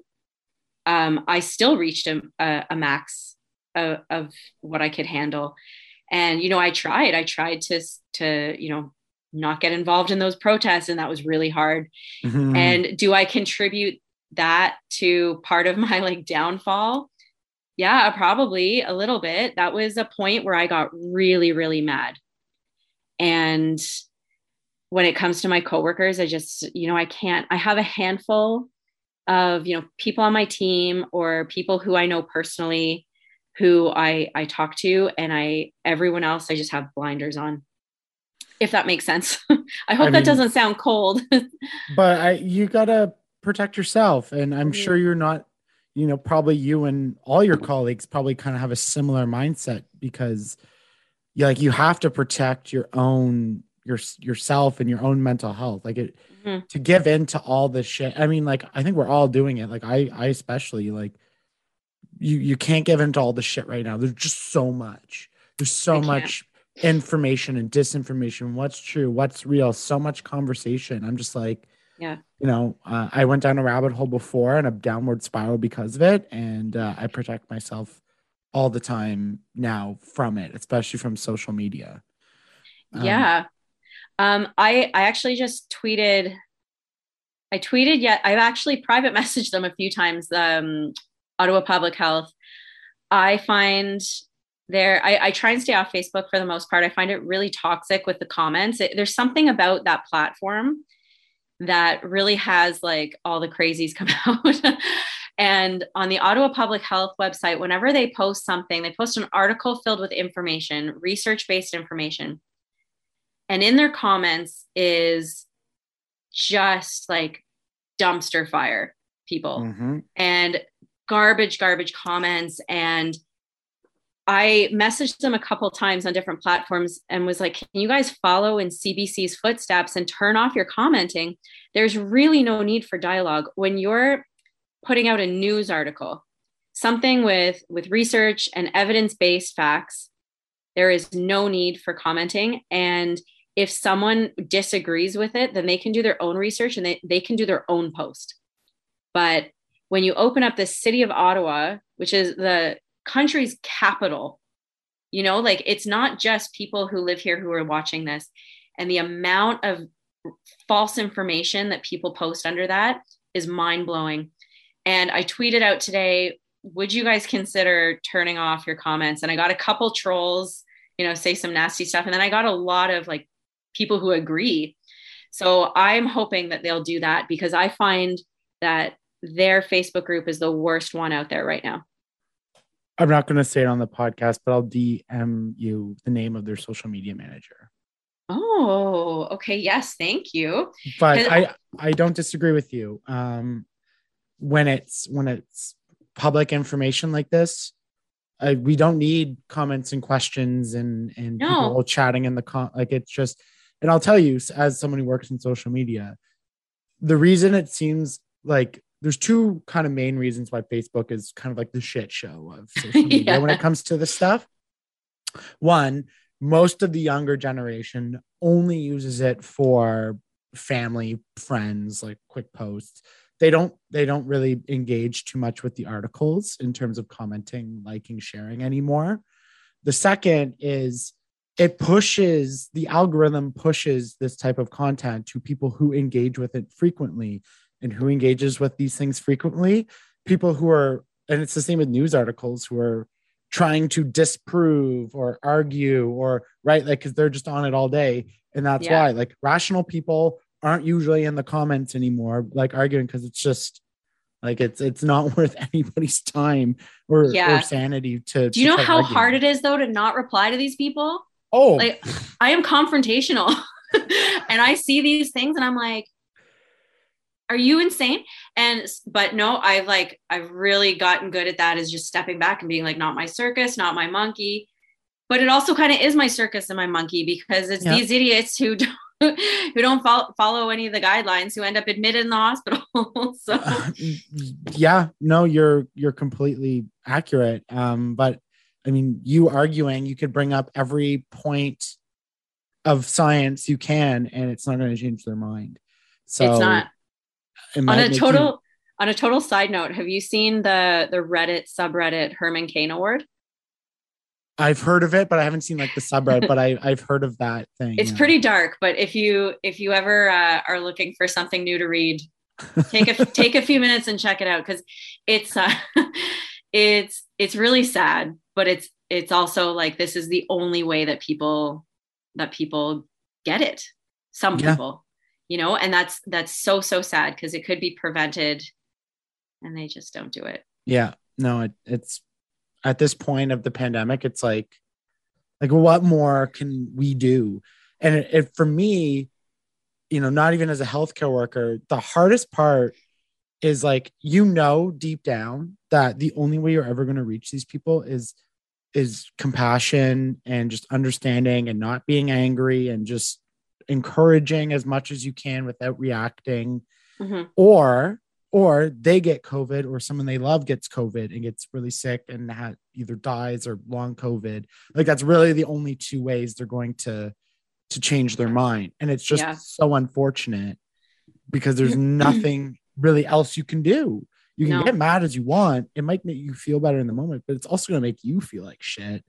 um, I still reached a, a, a max of, of, what I could handle. And, you know, I tried, I tried to, to, you know, not get involved in those protests. And that was really hard. Mm-hmm. And do I contribute that to part of my like downfall? Yeah, probably a little bit. That was a point where I got really, really mad. And when it comes to my coworkers, I just, you know, I can't, I have a handful of, you know, people on my team or people who I know personally who I I talk to and I everyone else I just have blinders on. If that makes sense. I hope I that mean, doesn't sound cold. but I you got to protect yourself and I'm mm-hmm. sure you're not you know probably you and all your colleagues probably kind of have a similar mindset because you like you have to protect your own your yourself and your own mental health. Like it Mhm. to give in to all this shit. I mean, like I think we're all doing it. Like I I especially like you you can't give into all the shit right now. There's just so much. There's so much information and disinformation. What's true? What's real? So much conversation. I'm just like, Yeah. you know, uh, I went down a rabbit hole before and a downward spiral because of it, and uh, I protect myself all the time now from it, especially from social media. Um, yeah. Um, I I actually just tweeted. I tweeted yet I've actually private messaged them a few times. Um, Ottawa Public Health. I find there. I, I try and stay off Facebook for the most part. I find it really toxic with the comments. It, there's something about that platform that really has like all the crazies come out. and on the Ottawa Public Health website, whenever they post something, they post an article filled with information, research based information. And in their comments is just like dumpster fire people mhm. and garbage, garbage comments. And I messaged them a couple times on different platforms and was like, can you guys follow in CBC's footsteps and turn off your commenting? There's really no need for dialogue. When you're putting out a news article, something with, with research and evidence-based facts, there is no need for commenting. And if someone disagrees with it, then they can do their own research and they, they can do their own post. But when you open up the city of Ottawa, which is the country's capital, you know, like it's not just people who live here who are watching this. And the amount of false information that people post under that is mind blowing. And I tweeted out today, would you guys consider turning off your comments? And I got a couple trolls, you know, say some nasty stuff. And then I got a lot of like people who agree. So I'm hoping that they'll do that because I find that their Facebook group is the worst one out there right now. I'm not going to say it on the podcast, but I'll DM you the name of their social media manager. Oh, okay. Yes, thank you. But I I don't disagree with you. Um, when it's when it's public information like this, we don't need comments and questions and and No. people chatting in the con like it's just. And I'll tell you, as someone who works in social media, the reason it seems like there's two kind of main reasons why Facebook is kind of like the shit show of social media when it comes to this stuff. One, most of the younger generation only uses it for family, friends, like quick posts. They don't they don't really engage too much with the articles in terms of commenting, liking, sharing anymore. The second is it pushes the algorithm pushes this type of content to people who engage with it frequently and who engages with these things frequently people who are and it's the same with news articles who are trying to disprove or argue or right like because they're just on it all day and that's Yeah. why like rational people aren't usually in the comments anymore like arguing because it's just like it's it's not worth anybody's time or, Yeah. or sanity to Do you know how hard it is though to not reply to these people? oh Like I am confrontational and I see these things and I'm like, are you insane? And but no, I've like I've really gotten good at that is just stepping back and being like, not my circus, not my monkey. But it also kind of is my circus and my monkey because it's Yeah. these idiots who don't who don't follow, follow any of the guidelines who end up admitted in the hospital. so yeah no you're you're completely accurate um but i mean you arguing you could bring up every point of science you can and it's not going to change their mind so it's not on a you- total on a total side note have you seen the the reddit subreddit herman cain award i've heard of it but i haven't seen like the subreddit but i i've heard of that thing it's yeah. pretty dark but if you if you ever uh, are looking for something new to read take a take a few minutes and check it out because it's uh, it's it's really sad but it's it's also like this is the only way that people that people get it some Yeah. people you know and that's that's so so sad because it could be prevented and they just don't do it. Yeah. No it, it's at this point of the pandemic it's like like what more can we do? And it, it for me you know not even as a healthcare worker the hardest part is like you know deep down that the only way you're ever going to reach these people is is compassion and just understanding and not being angry and just encouraging as much as you can without reacting Mhm. or or they get covid or someone they love gets covid and gets really sick and ha- either dies or long covid like that's really the only two ways they're going to to change their mind and it's just Yeah. so unfortunate because there's nothing really else you can do you can No. get mad as you want it might make you feel better in the moment but it's also going to make you feel like shit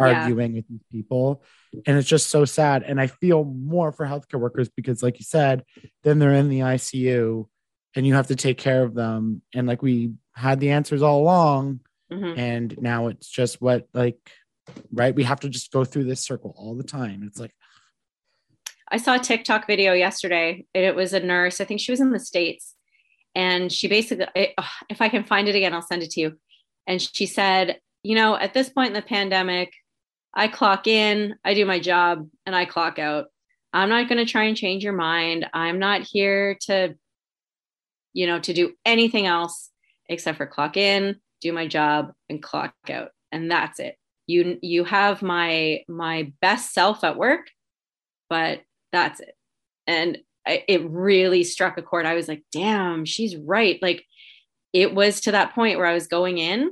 Yeah. arguing with these people and it's just so sad and i feel more for healthcare workers because like you said then they're in the icu and you have to take care of them and like we had the answers all along Mhm. and now it's just what like right we have to just go through this circle all the time it's like I saw a TikTok video yesterday. And it was a nurse. I think she was in the States. And she basically, if I can find it again, I'll send it to you. And she said, you know, at this point in the pandemic, I clock in, I do my job, and I clock out. I'm not going to try and change your mind. I'm not here to, you know, to do anything else except for clock in, do my job, and clock out. And that's it. You you have my my best self at work, but that's it. And I, it really struck a chord. I was like, damn, she's right. Like it was to that point where I was going in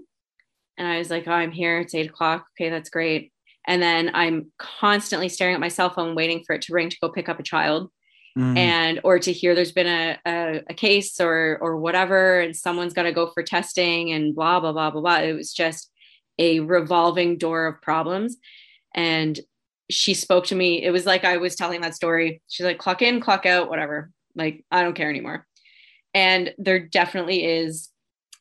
and I was like, oh, I'm here. It's eight o'clock. Okay, that's great. And then I'm constantly staring at my cell phone, waiting for it to ring to go pick up a child mm, and or to hear there's been a, a, a case or or whatever and someone's got to go for testing and blah blah blah blah blah. It was just a revolving door of problems. And she spoke to me. It was like i was telling that story. She's like clock in clock out whatever. Like i don't care anymore. And there definitely is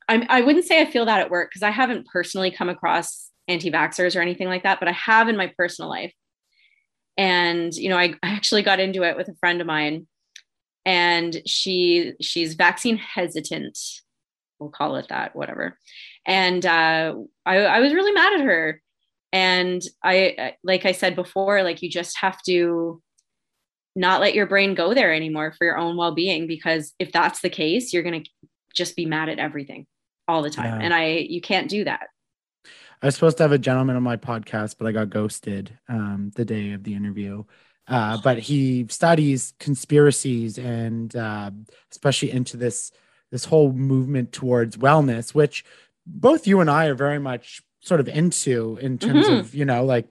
I'm, i wouldn't say i feel that at work because i haven't personally come across anti-vaxxers or anything like that but i have in my personal life. And you know I, I actually got into it with a friend of mine and she she's vaccine hesitant. We'll call it that whatever. And uh, I, I was really mad at her. And I I- like i said before like you just have to not let your brain go there anymore for your own well-being because if that's the case you're going to just be mad at everything all the time. Yeah. and i you can't do that I was supposed to have a gentleman on my podcast, but I got ghosted um, the day of the interview. Uh, but he studies conspiracies and uh, especially into this this whole movement towards wellness, which both you and I are very much sort of into in terms Mhm. of you know like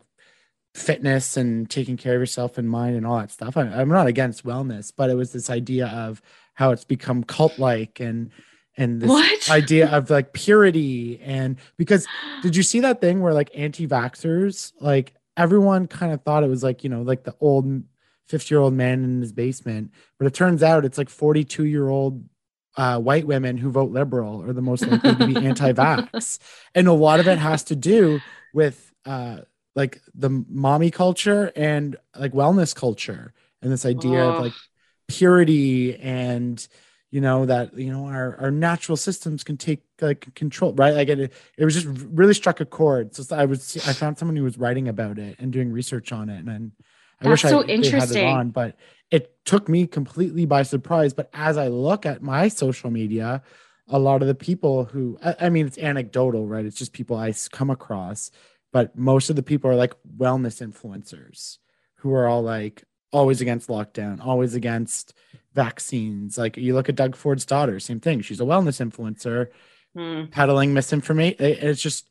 fitness and taking care of yourself and mind and all that stuff. I, I'm not against wellness, but it was this idea of how it's become cult like and and this What? idea of like purity and because did you see that thing where like anti-vaxxers like everyone kind of thought it was like you know like the old 50 year old man in his basement but it turns out it's like 42 year old uh, white women who vote liberal are the most likely to be anti-vax and a lot of it has to do with uh, like the mommy culture and like wellness culture and this idea of Oh. like purity and you know that you know our our natural systems can take like control right? Like it it was just really struck a chord. So i was i found someone who was writing about it and doing research on it and then i wish so i had it on but it took me completely by surprise. But as i look at my social media a lot of the people who I, I mean it's anecdotal right? It's just people i come across but most of the people are like wellness influencers who are all like always against lockdown always against vaccines like you look at doug ford's daughter same thing she's a wellness influencer Hmm. peddling misinformation it, it's just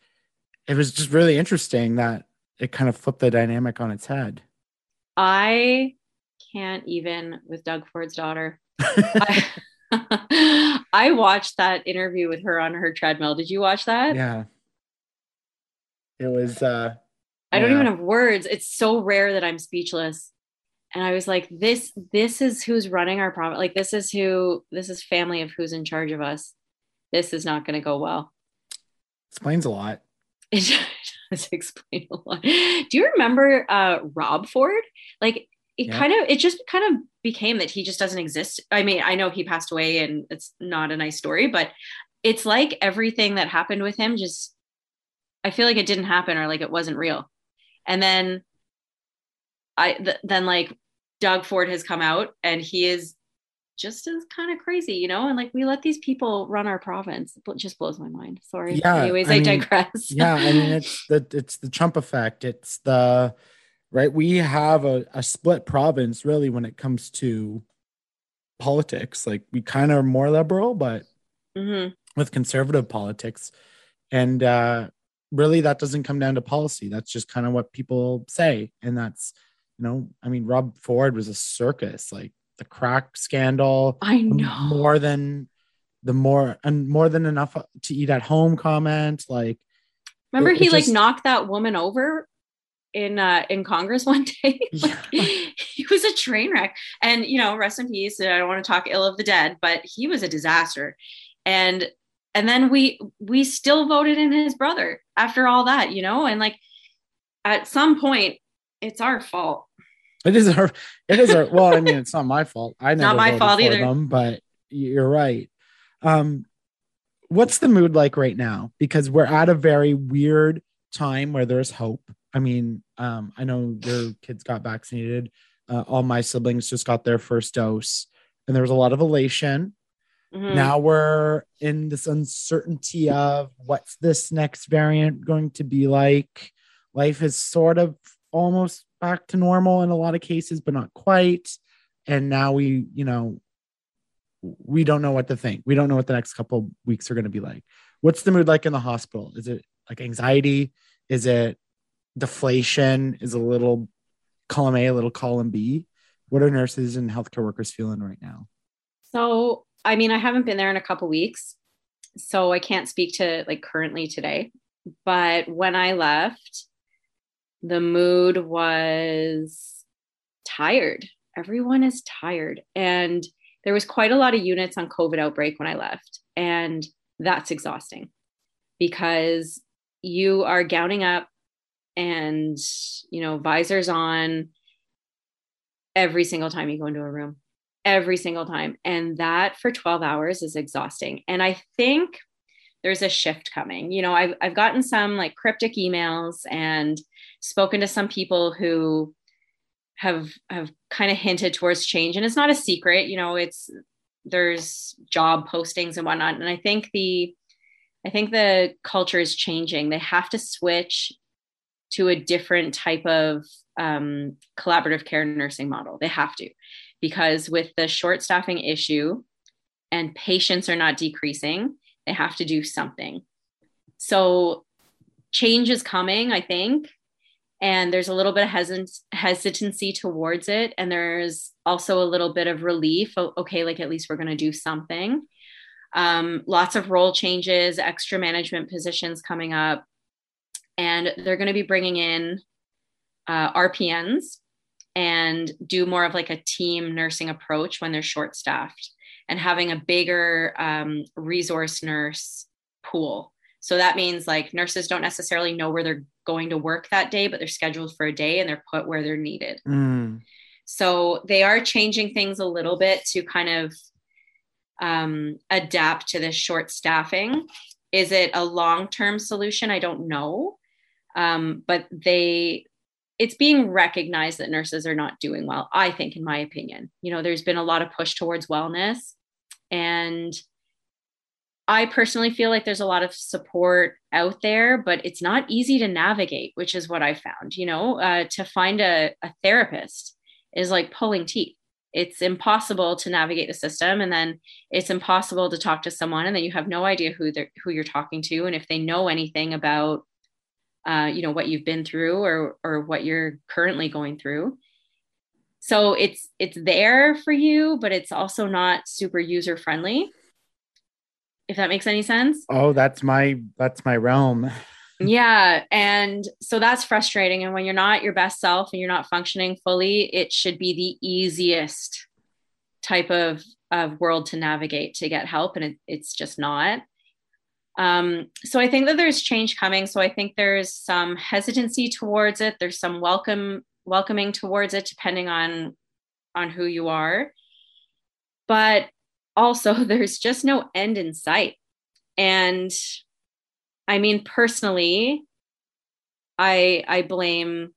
it was just really interesting that it kind of flipped the dynamic on its head I can't even with Doug Ford's daughter. I, I watched that interview with her on her treadmill. Did you watch that? yeah it was uh I don't yeah. even have words. It's so rare that I'm speechless. And I was like, this, this is who's running our problem. Like, this is who, this is family of who's in charge of us. This is not going to go well. explains a lot It does explain a lot. Do you remember uh, Rob Ford? Like, it Yeah. kind of, it just kind of became that he just doesn't exist. I mean, I know he passed away and it's not a nice story, but it's like everything that happened with him just, I feel like it didn't happen or like it wasn't real. And then I, th- then like Doug Ford has come out and he is just as kind of crazy, you know? And like we let these people run our province. It just blows my mind. Sorry. Yeah, Anyways, I I, mean, digress. yeah i mean it's the it's the trump effect it's the right we have a, a split province really when it comes to politics like we kind of are more liberal but hmm with conservative politics and uh really that doesn't come down to policy that's just kind of what people say and that's you know i mean rob ford was a circus like the crack scandal I know. more than the more and more than enough to eat at home comment like Remember it- he it like just- knocked that woman over in uh in Congress one day. Like, he was a train wreck. And you know, rest in peace. I don't want to talk ill of the dead, but he was a disaster. And and then we we still voted in his brother after all that, you know, and like at some point it's our fault. It is our, it is our. Well, I mean, it's not my fault. I never Not my fault either. Them, but you're right. Um, what's the mood like right now? Because we're at a very weird time where there's hope. I mean, um, I know your kids got vaccinated. Uh, all my siblings just got their first dose, and there was a lot of elation. Mhm. Now we're in this uncertainty of what's this next variant going to be like. Life is sort of almost back to normal in a lot of cases, but not quite. And now we, you know, we don't know what to think. We don't know what the next couple weeks are going to be like. What's the mood like in the hospital? Is it like anxiety? Is it deflation? Is a little column A, a little column B? What are nurses and healthcare workers feeling right now? So, I mean, I haven't been there in a couple weeks, so I can't speak to like currently today. But when I left, the mood was tired. Everyone is tired. And there was quite a lot of units on COVID outbreak when I left. And that's exhausting because you are gowning up and, you know, visors on every single time you go into a room every single time. And that for 12 hours is exhausting. And I think there's a shift coming. You know, I've, I've gotten some like cryptic emails and spoken to some people who have have kind of hinted towards change. And it's not a secret, you know, it's there's job postings and whatnot. And I think the I think the culture is changing. They have to switch to a different type of um, collaborative care nursing model. They have to because with the short staffing issue and patients are not decreasing, they have to do something. So change is coming, I think. And there's a little bit of hesit- hesitancy towards it. And there's also a little bit of relief. Okay, like at least we're going to do something. Um, lots of role changes, extra management positions coming up. And they're going to be bringing in uh, RPNs and do more of like a team nursing approach when they're short staffed and having a bigger um, resource nurse pool. So that means like nurses don't necessarily know where they're going to work that day, but they're scheduled for a day and they're put where they're needed. Mm. So they are changing things a little bit to kind of um, adapt to this short staffing. Is it a long term solution? I don't know. Um, but they, it's being recognized that nurses are not doing well, I think, in my opinion. You know, there's been a lot of push towards wellness. And I personally feel like there's a lot of support out there, but it's not easy to navigate, which is what I found. You know, uh, to find a, a therapist is like pulling teeth. It's impossible to navigate the system, and then it's impossible to talk to someone, and then you have no idea who they're who you're talking to, and if they know anything about, uh, you know, what you've been through or or what you're currently going through. So it's it's there for you, but it's also not super user friendly. If that makes any sense. Oh, that's my that's my realm. Yeah. And so that's frustrating. And when you're not your best self and you're not functioning fully, it should be the easiest type of, of world to navigate to get help. And it, it's just not. Um, so I think that there's change coming. So I think there's some hesitancy towards it. There's some welcome welcoming towards it, depending on on who you are. But also there's just no end in sight. And I mean, personally, I I blame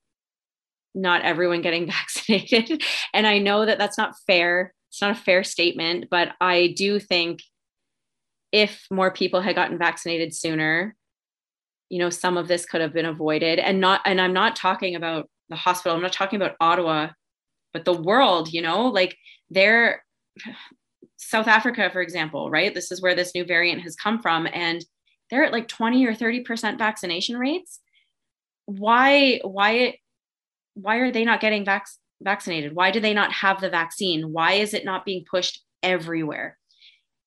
not everyone getting vaccinated, and I know that that's not fair it's not a fair statement, but I do think if more people had gotten vaccinated sooner, you know, some of this could have been avoided. And not, and I'm not talking about the hospital, I'm not talking about Ottawa, but the world, you know, like they're South Africa, for example, right? This is where this new variant has come from. And they're at like 20 or 30% vaccination rates. Why, why, why are they not getting vac- vaccinated? Why do they not have the vaccine? Why is it not being pushed everywhere?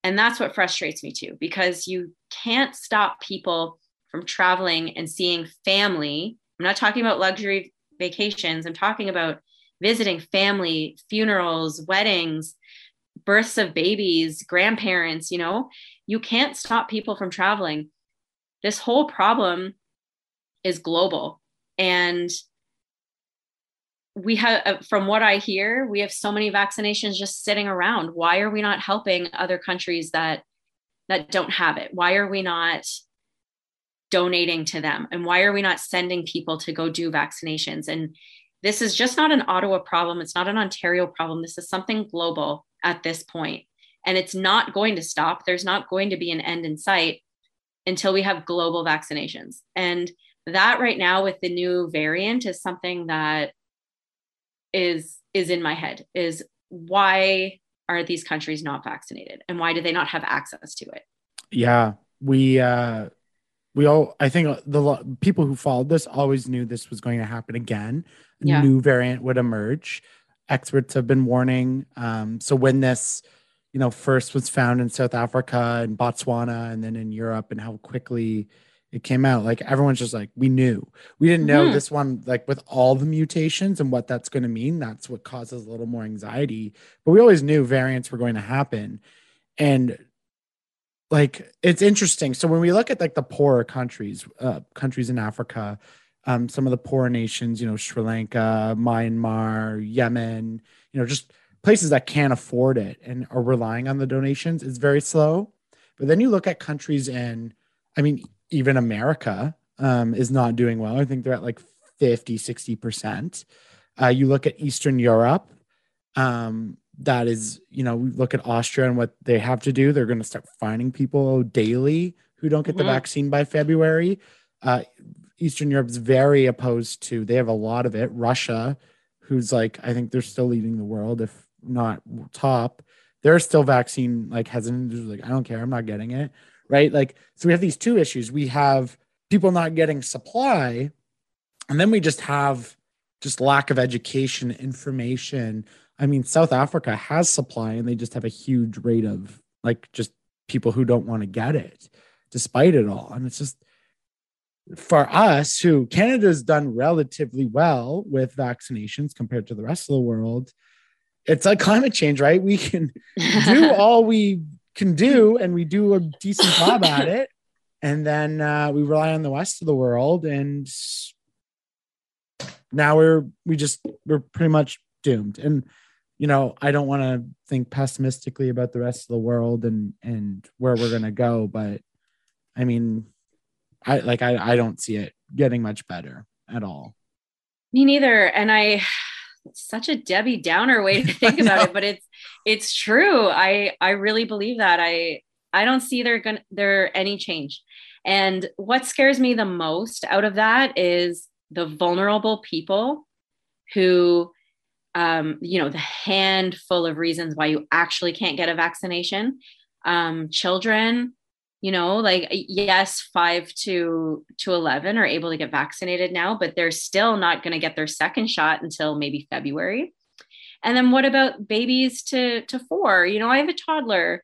And that's what frustrates me too, because you can't stop people from traveling and seeing family. I'm not talking about luxury vacations, I'm talking about visiting family, funerals, weddings, births of babies, grandparents, you know, you can't stop people from traveling. This whole problem is global. And we have, uh, from what I hear, we have so many vaccinations just sitting around. Why are we not helping other countries that that don't have it? Why are we not donating to them? And why are we not sending people to go do vaccinations? And this is just not an Ottawa problem. It's not an Ontario problem. This is something global at this point. And it's not going to stop. There's not going to be an end in sight until we have global vaccinations. And that right now with the new variant is something that is is in my head is why are these countries not vaccinated and why do they not have access to it? Yeah, we uh we all i think the people who followed this always knew this was going to happen again a yeah. new variant would emerge experts have been warning um, so when this you know first was found in south africa and botswana and then in europe and how quickly it came out like everyone's just like we knew we didn't know mm-hmm. this one like with all the mutations and what that's going to mean that's what causes a little more anxiety but we always knew variants were going to happen and like it's interesting. So when we look at like the poorer countries, uh, countries in Africa, um, some of the poorer nations, you know, Sri Lanka, Myanmar, Yemen, you know, just places that can't afford it and are relying on the donations, it's very slow. But then you look at countries in, I mean, even America um, is not doing well. I think they're at like 50, 60%. Uh, you look at Eastern Europe, um, that is, you know, we look at Austria and what they have to do. They're going to start finding people daily who don't get mm-hmm. the vaccine by February. Uh, Eastern Europe's very opposed to. They have a lot of it. Russia, who's like, I think they're still leading the world, if not top. They're still vaccine like hesitant. Like, I don't care. I'm not getting it. Right. Like, so we have these two issues. We have people not getting supply, and then we just have just lack of education, information, I mean, South Africa has supply and they just have a huge rate of like just people who don't want to get it despite it all. And it's just for us who Canada's done relatively well with vaccinations compared to the rest of the world. It's like climate change, right? We can do all we can do and we do a decent job at it. And then uh, we rely on the rest of the world. And now we're, we just, we're pretty much doomed. And you know, I don't want to think pessimistically about the rest of the world and and where we're gonna go, but I mean, I like I I don't see it getting much better at all. Me neither, and I such a Debbie Downer way to think about it, but it's it's true. I I really believe that. I I don't see there gonna there any change. And what scares me the most out of that is the vulnerable people who um, you know, the handful of reasons why you actually can't get a vaccination. Um, children, you know, like yes, five to to eleven are able to get vaccinated now, but they're still not going to get their second shot until maybe February. And then what about babies to to four? You know, I have a toddler.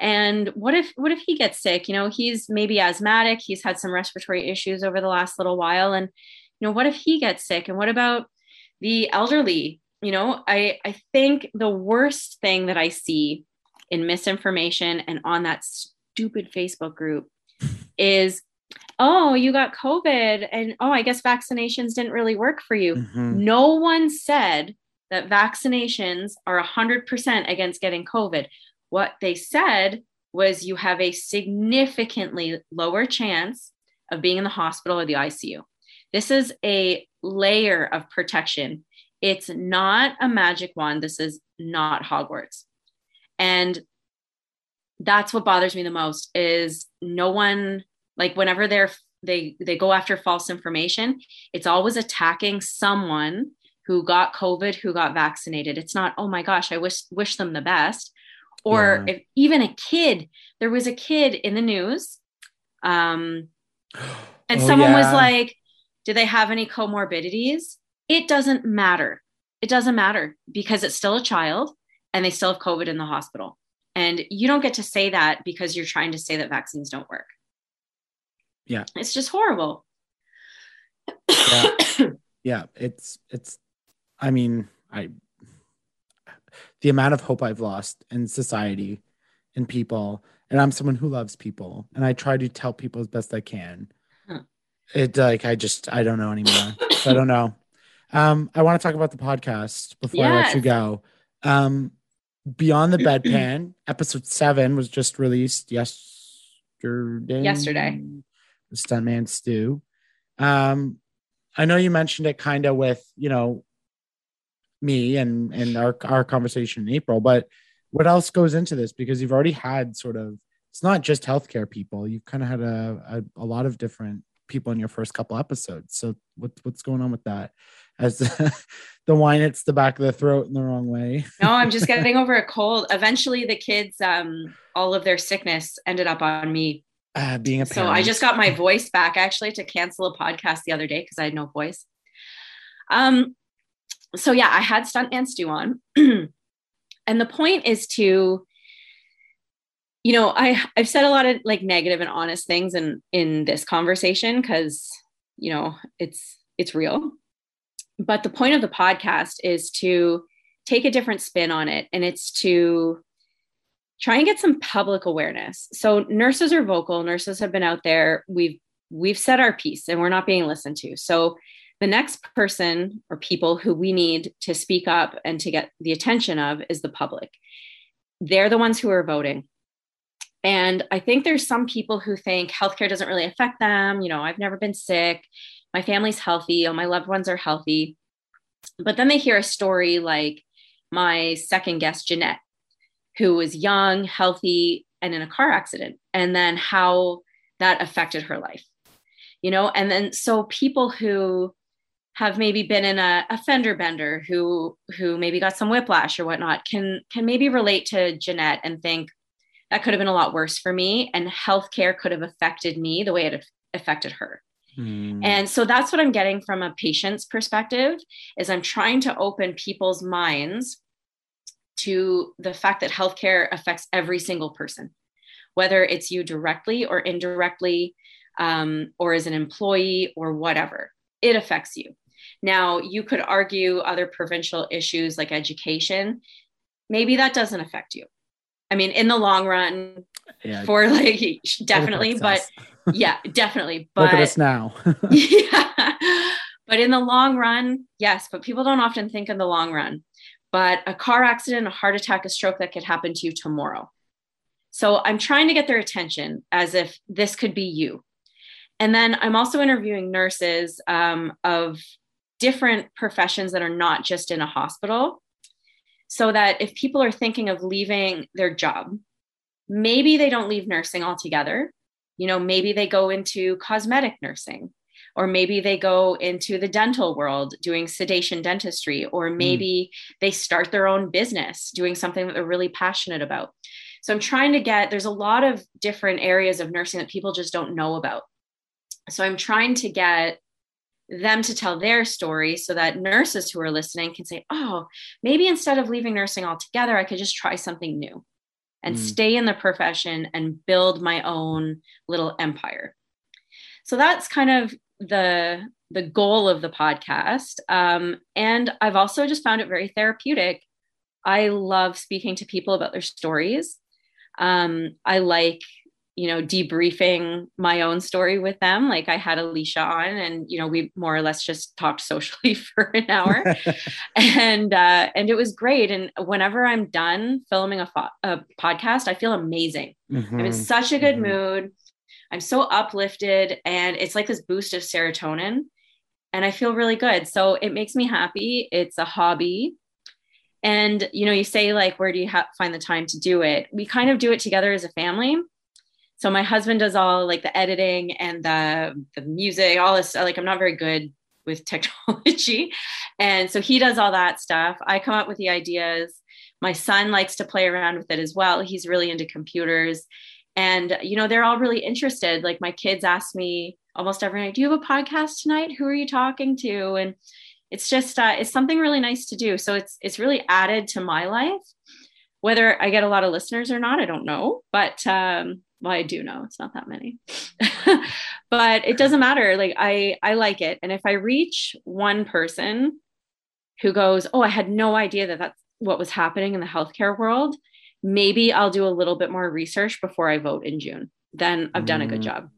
And what if what if he gets sick? You know, he's maybe asthmatic, he's had some respiratory issues over the last little while. And, you know, what if he gets sick? And what about the elderly you know i i think the worst thing that i see in misinformation and on that stupid facebook group is oh you got covid and oh i guess vaccinations didn't really work for you mm-hmm. no one said that vaccinations are 100% against getting covid what they said was you have a significantly lower chance of being in the hospital or the icu this is a layer of protection it's not a magic wand. This is not Hogwarts. And that's what bothers me the most is no one like whenever they're they they go after false information, it's always attacking someone who got COVID, who got vaccinated. It's not, oh my gosh, I wish wish them the best. Or yeah. if even a kid, there was a kid in the news. Um, and oh, someone yeah. was like, do they have any comorbidities? It doesn't matter. It doesn't matter because it's still a child and they still have COVID in the hospital. And you don't get to say that because you're trying to say that vaccines don't work. Yeah. It's just horrible. Yeah. yeah. It's, it's, I mean, I, the amount of hope I've lost in society and people, and I'm someone who loves people, and I try to tell people as best I can. Huh. It like I just I don't know anymore. so I don't know. Um, I want to talk about the podcast before yes. I let you go. Um, Beyond the Bedpan, episode seven was just released yesterday. Yesterday. The Stuntman Stu. Um, I know you mentioned it kind of with, you know, me and and our our conversation in April, but what else goes into this? Because you've already had sort of it's not just healthcare people. You've kind of had a, a, a lot of different people in your first couple episodes. So what what's going on with that? As the, the wine hits the back of the throat in the wrong way. no, I'm just getting over a cold. Eventually, the kids, um, all of their sickness ended up on me. Uh, being a parent. so I just got my voice back actually to cancel a podcast the other day because I had no voice. Um, so yeah, I had stuntman Stu on, and the point is to you know i i've said a lot of like negative and honest things in in this conversation because you know it's it's real but the point of the podcast is to take a different spin on it and it's to try and get some public awareness so nurses are vocal nurses have been out there we've we've said our piece and we're not being listened to so the next person or people who we need to speak up and to get the attention of is the public. They're the ones who are voting. And I think there's some people who think healthcare doesn't really affect them. You know, I've never been sick. My family's healthy. All my loved ones are healthy. But then they hear a story like my second guest, Jeanette, who was young, healthy, and in a car accident, and then how that affected her life. You know, and then so people who have maybe been in a, a fender bender who who maybe got some whiplash or whatnot can can maybe relate to Jeanette and think that could have been a lot worse for me and healthcare could have affected me the way it affected her. Mm. And so that's what I'm getting from a patient's perspective is I'm trying to open people's minds to the fact that healthcare affects every single person, whether it's you directly or indirectly, um, or as an employee or whatever, it affects you. Now, you could argue other provincial issues like education. Maybe that doesn't affect you. I mean, in the long run, yeah, for like definitely, but yeah, definitely. But look at us now. yeah. But in the long run, yes, but people don't often think in the long run. But a car accident, a heart attack, a stroke that could happen to you tomorrow. So I'm trying to get their attention as if this could be you. And then I'm also interviewing nurses um, of different professions that are not just in a hospital so that if people are thinking of leaving their job maybe they don't leave nursing altogether you know maybe they go into cosmetic nursing or maybe they go into the dental world doing sedation dentistry or hmm. maybe mm. they start their own business doing something that they're really passionate about so i'm trying to get there's a lot of different areas of nursing that people just don't know about so i'm trying to get them to tell their story so that nurses who are listening can say, oh, maybe instead of leaving nursing altogether, I could just try something new and mm. stay in the profession and build my own little empire. So that's kind of the the goal of the podcast. Um, and I've also just found it very therapeutic. I love speaking to people about their stories. Um, I like you know debriefing my own story with them like i had alicia on and you know we more or less just talked socially for an hour and uh and it was great and whenever i'm done filming a, fo- a podcast i feel amazing mm-hmm. i'm in mm-hmm. such a good mm-hmm. mood i'm so uplifted and it's like this boost of serotonin and i feel really good so it makes me happy it's a hobby And you know, you say like, where do you ha- find the time to do it? We kind of do it together as a family. So my husband does all like the editing and the the music, all this. Like I'm not very good with technology, and so he does all that stuff. I come up with the ideas. My son likes to play around with it as well. He's really into computers, and you know they're all really interested. Like my kids ask me almost every night, "Do you have a podcast tonight? Who are you talking to?" and it's just uh, it's something really nice to do so it's it's really added to my life whether i get a lot of listeners or not i don't know but um well i do know it's not that many but it doesn't matter like i i like it and if i reach one person who goes oh i had no idea that that's what was happening in the healthcare world maybe i'll do a little bit more research before i vote in june then i've done a good Mm. job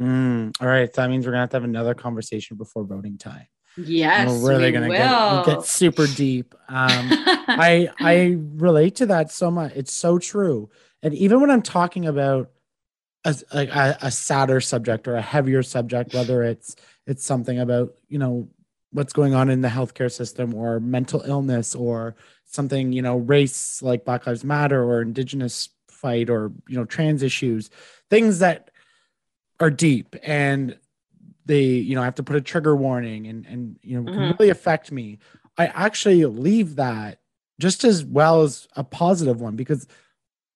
Mm, all right. So that means we're gonna have to have another conversation before voting time. yes we're really we gonna will. get, get super deep. Um, I I relate to that so much. It's so true. And even when I'm talking about a, like a, a sadder subject or a heavier subject, whether it's it's something about you know what's going on in the healthcare system or mental illness or something you know race like Black Lives Matter or Indigenous fight or you know trans issues, things that are deep and they you know I have to put a trigger warning and and you know can Mhm. really affect me i actually leave that just as well as a positive one because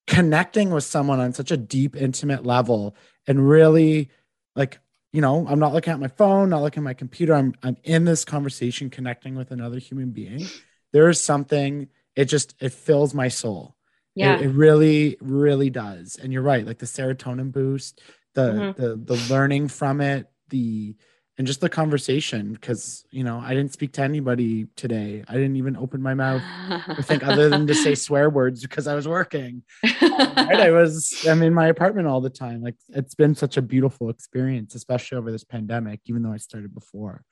connecting with someone on such a deep intimate level and really like you know i'm not looking at my phone not looking at my computer i'm i'm in this conversation connecting with another human being there is something it just it fills my soul yeah it, it really, really does. And you're right, like the serotonin boost, the Mhm. the the learning from it, the and just the conversation. Because you know, I didn't speak to anybody today. I didn't even open my mouth. I think other than to say swear words because I was working. Right? I was I'm in my apartment all the time. Like it's been such a beautiful experience, especially over this pandemic, even though I started before.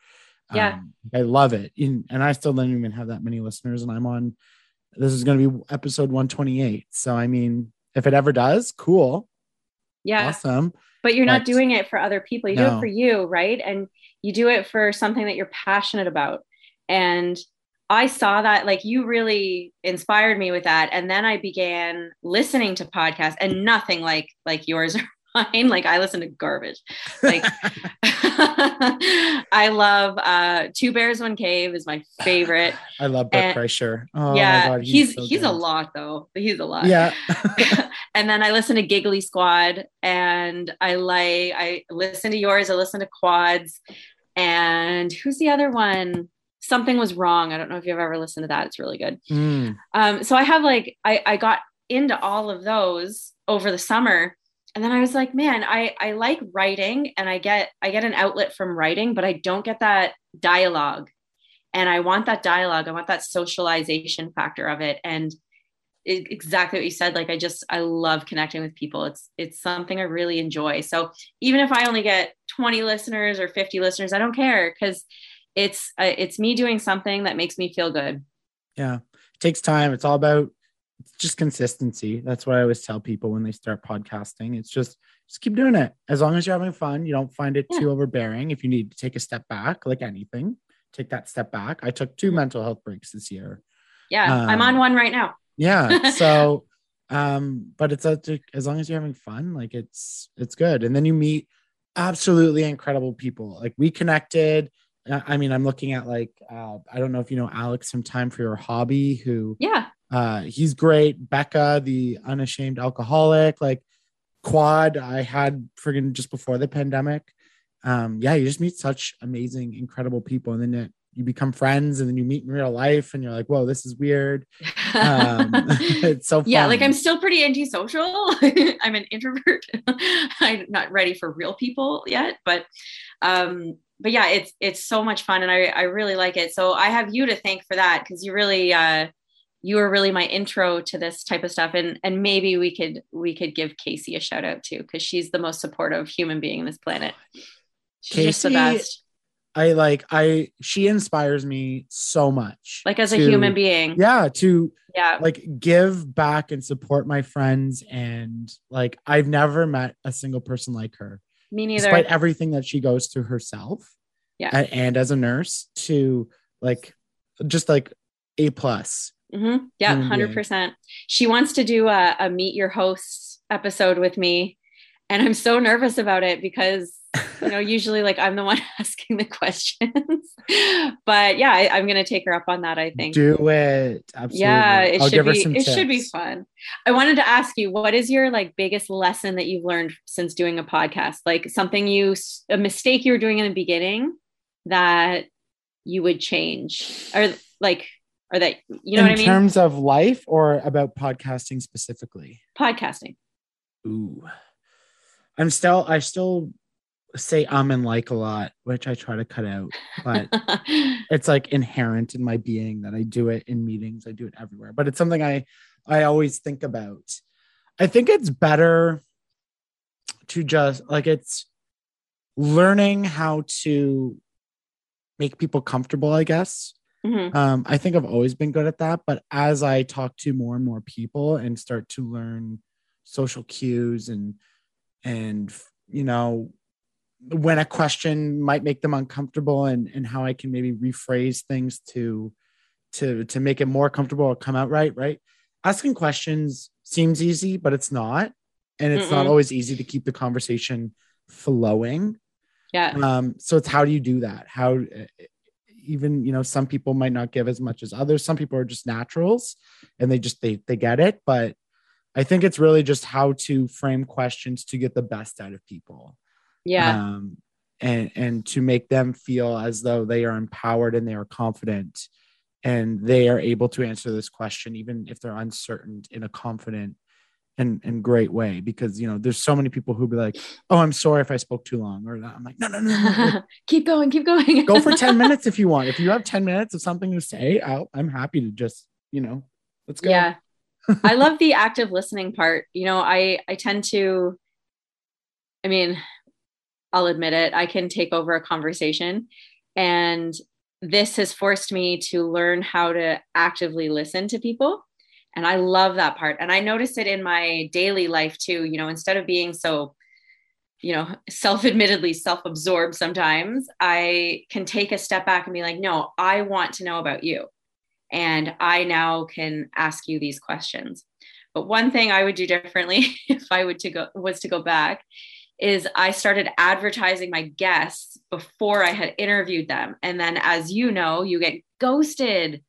Yeah. Um, I love it. And I still don't even have that many listeners, and I'm on this is going to be episode 128. So, I mean, if it ever does, cool. Yeah Awesome. but you're not doing it for other people. You do it for you right? And you do it for something that you're passionate about. And i saw that like you really inspired me with that. And then i began listening to podcasts and nothing like like yours or mine like i listen to garbage like i love uh two bears one cave is my favorite I love Bert and- Kreischer. Oh yeah my God, he's so he's a lot though he's a lot Yeah. and then I listen to Giggly Squad and I like I listen to yours, I listen to quads. And who's the other one? Something was wrong. I don't know if you've ever listened to that. It's really good. Mm, Um, so I have like I, I got into all of those over the summer. And then I was like, man, I, I like writing and I get I get an outlet from writing, but I don't get that dialogue. And I want that dialogue. I want that socialization factor of it. And it, exactly what you said. Like I just I love connecting with people. It's it's something I really enjoy. So even if I only get 20 listeners or 50 listeners, I don't care because it's uh, it's me doing something that makes me feel good. yeah. It takes time. It's all about just consistency. That's what I always tell people when they start podcasting. It's just just keep doing it. As long as you're having fun, you don't find it Yeah. too overbearing. If you need to take a step back, like anything, take that step back. I took two Mhm. mental health breaks this year. Yeah, I'm on Um, one right now. yeah so um but it's a, as long as you're having fun like it's it's good and then you meet absolutely incredible people like we connected uh, i mean i'm looking at like uh i don't know if you know alex from time for your hobby who Yeah. Uh he's great becca the unashamed alcoholic like quad i had friggin just before the pandemic um yeah you just meet such amazing incredible people and then it, you become friends and then you meet in real life and you're like whoa this is weird um it's so fun. yeah, like I'm still pretty antisocial. I'm an introvert. I'm not ready for real people yet, but um but yeah, it's it's so much fun and I I really like it. So I have you to thank for that cuz you really uh you were really my intro to this type of stuff and and maybe we could we could give Casey a shout out too cuz she's the most supportive human being on this planet. She's just the Casey- best. I like I she inspires me so much. Like as a human being. Yeah, to Yeah. like give back and support my friends and like I've never met a single person like her. Me neither. Despite everything that she goes through herself. Yeah. a- And, as a nurse to like just like A plus. Mm-hmm. Yeah, Human hundred percent. She wants to do a, a meet your hosts episode with me, and I'm so nervous about it because you know usually like I'm the one asking the questions. but yeah, I, I'm gonna take her up on that. I think. Do it. Absolutely. Yeah, it I'll should be. It should be fun. I wanted to ask you, what is your like biggest lesson that you've learned since doing a podcast? Like something you, a mistake you were doing in the beginning that you would change, or like, or that you know in what I mean? terms of life or about podcasting specifically? Podcasting. Ooh. I'm still I still say um and like a lot, which I try to cut out, but it's like inherent in my being that I do it in meetings, I do it everywhere. But it's something I I always think about. I think it's better to just like it's learning how to make people comfortable, I guess. Mhm. Um, I think I've always been good at that, but as I talk to more and more people and start to learn social cues and and you know when a question might make them uncomfortable and and how I can maybe rephrase things to to to make it more comfortable or come out right, right? Asking questions seems easy, but it's not. And it's not Mm-mm. always easy to keep the conversation flowing Yeah. um so it's how do you do that how even you know some people might not give as much as others. Some people are just naturals and they just they they get it. But i think it's really just how to frame questions to get the best out of people. Yeah. um and and to make them feel as though they are empowered and they are confident and they are able to answer this question even if they're uncertain in a confident and and great way because you know there's so many people who be like oh i'm sorry if i spoke too long or i'm like no no no, no. Like, keep going. Keep going. go for 10 minutes if you want if you have 10 minutes of something to say I'll, i'm happy to just you know let's go Yeah. I love the active listening part. You know, I I tend to I mean, I'll admit it, I can take over a conversation and this has forced me to learn how to actively listen to people. And I love that part. And I notice it in my daily life too, you know, instead of being so you know, self-admittedly self-absorbed sometimes, I can take a step back and be like, "No, I want to know about you." and I now can ask you these questions. But one thing I would do differently if I would to go was to go back is I started advertising my guests before I had interviewed them. And then as you know, you get ghosted.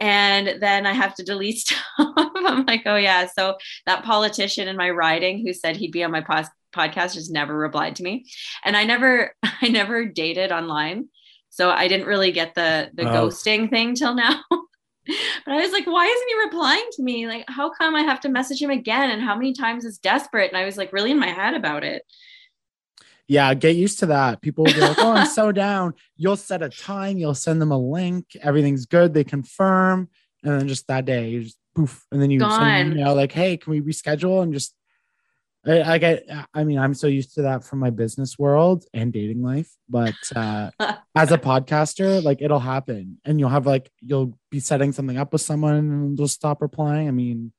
And then I have to delete stuff. I'm like, oh yeah. So that politician in my riding who said he'd be on my pos- podcast just never replied to me. And I never, I never dated online. So I didn't really get the the Oh. ghosting thing till now. but I was like, why isn't he replying to me? Like, how come I have to message him again? And how many times is desperate? And I was like really in my head about it. Yeah get used to that. People will be like oh i'm so down. You'll set a time you'll send them a link everything's good they confirm and then just that day you just poof and then you send an Gone. email like hey can we reschedule? and just I, I get i mean i'm so used to that from my business world and dating life but uh as a podcaster like it'll happen. And you'll have like you'll be setting something up with someone and they'll stop replying. I mean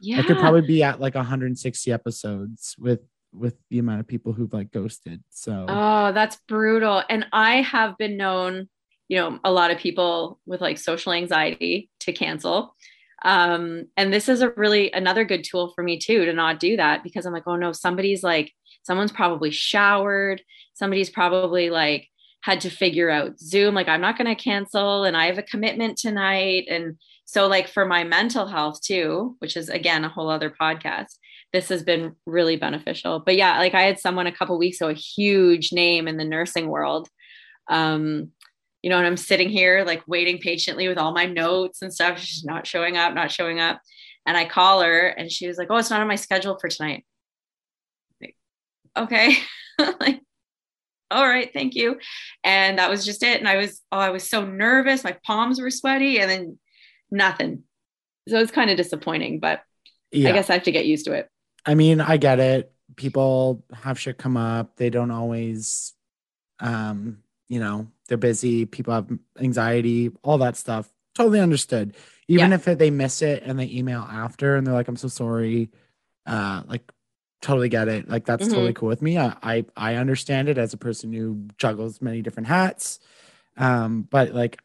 Yeah. i could probably be at like 160 episodes with with the amount of people who've like ghosted so Oh, that's brutal. And I have been known, you know, a lot of people with like social anxiety to cancel. Um, and this is a really another good tool for me too to not do that because I'm like, oh no, somebody's like, someone's probably showered, somebody's probably like had to figure out Zoom, like, I'm not going to cancel and I have a commitment tonight. And so, like, for my mental health too, which is again a whole other podcast, this has been really beneficial. But yeah, like I had someone a couple weeks ago, a huge name in the nursing world. Um, you know, and I'm sitting here like waiting patiently with all my notes and stuff. She's not showing up, not showing up. And I call her and she was like, Oh, it's not on my schedule for tonight. Like, okay. like, all right, thank you. And that was just it. And I was, oh, I was so nervous. My palms were sweaty and then nothing. So it's kind of disappointing, but yeah I guess I have to get used to it. I mean, I get it. People have shit come up. They don't always, um, you know, they're busy. People have anxiety, all that stuff. Totally understood. Even Yeah. if they miss it and they email after and they're like, "I'm so sorry," uh, like, totally get it. Like, that's Mhm. totally cool with me. I, I I understand it as a person who juggles many different hats. Um, but like,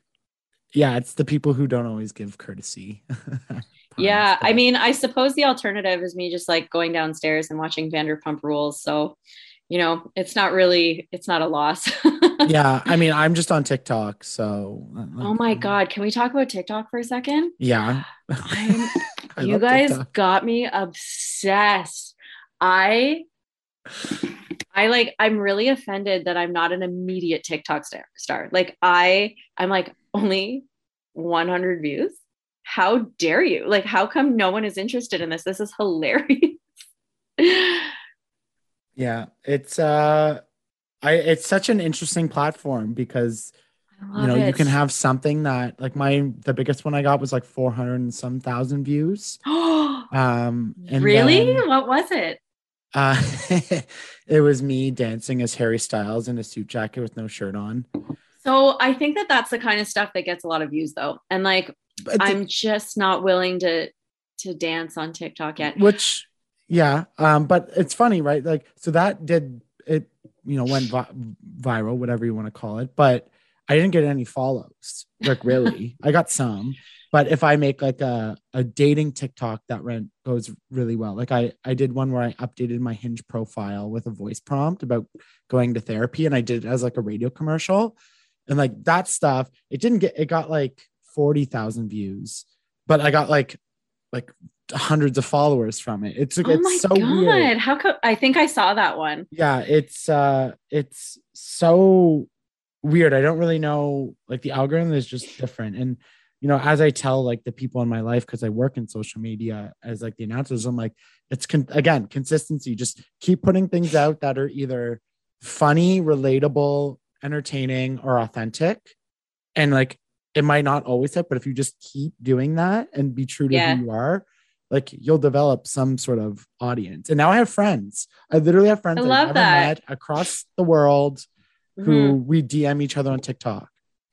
yeah, it's the people who don't always give courtesy. yeah, I mean, I suppose the alternative is me just like going downstairs and watching Vanderpump Rules. So, you know, it's not really, it's not a loss. yeah, I mean, I'm just on TikTok, so. uh, Oh my God. Can we talk about TikTok for a second? Yeah. You guys TikTok. got me obsessed. I I like I'm really offended that I'm not an immediate TikTok star. star. Like I I'm like only 100 views. How dare you? Like how come no one is interested in this? This is hilarious. Yeah, it's uh, I it's such an interesting platform because you know love you can have something that like my the biggest one I got was like 400 and some thousand views. Um, and really? then, what was it? uh, it was me dancing as Harry Styles in a suit jacket with no shirt on. So I think that that's the kind of stuff that gets a lot of views though. And like the- I'm just not willing to to dance on TikTok yet. which yeah um but it's funny right like so that did it you know went vi- viral whatever you want to call it but i didn't get any follows like really i got some but if i make like a, a dating tiktok that rent goes really well like i i did one where i updated my hinge profile with a voice prompt about going to therapy and i did it as like a radio commercial and like that stuff it didn't get it got like 40,000 views but i got like like hundreds of followers from it. It's like oh my it's so god! weird. How come? I think I saw that one. Yeah, it's uh it's so weird. I don't really know like the algorithm is just different. And you know, as I tell like the people in my life because I work in social media as like the announcers, I'm like, it's con- again consistency. Just keep putting things out that are either funny, relatable, entertaining, or authentic. And like it might not always hit, but if you just keep doing that and be true to Yeah. who you are, like you'll develop some sort of audience. And now I have friends. I literally have friends I I've love that. met across the world Mhm. who we DM each other on TikTok.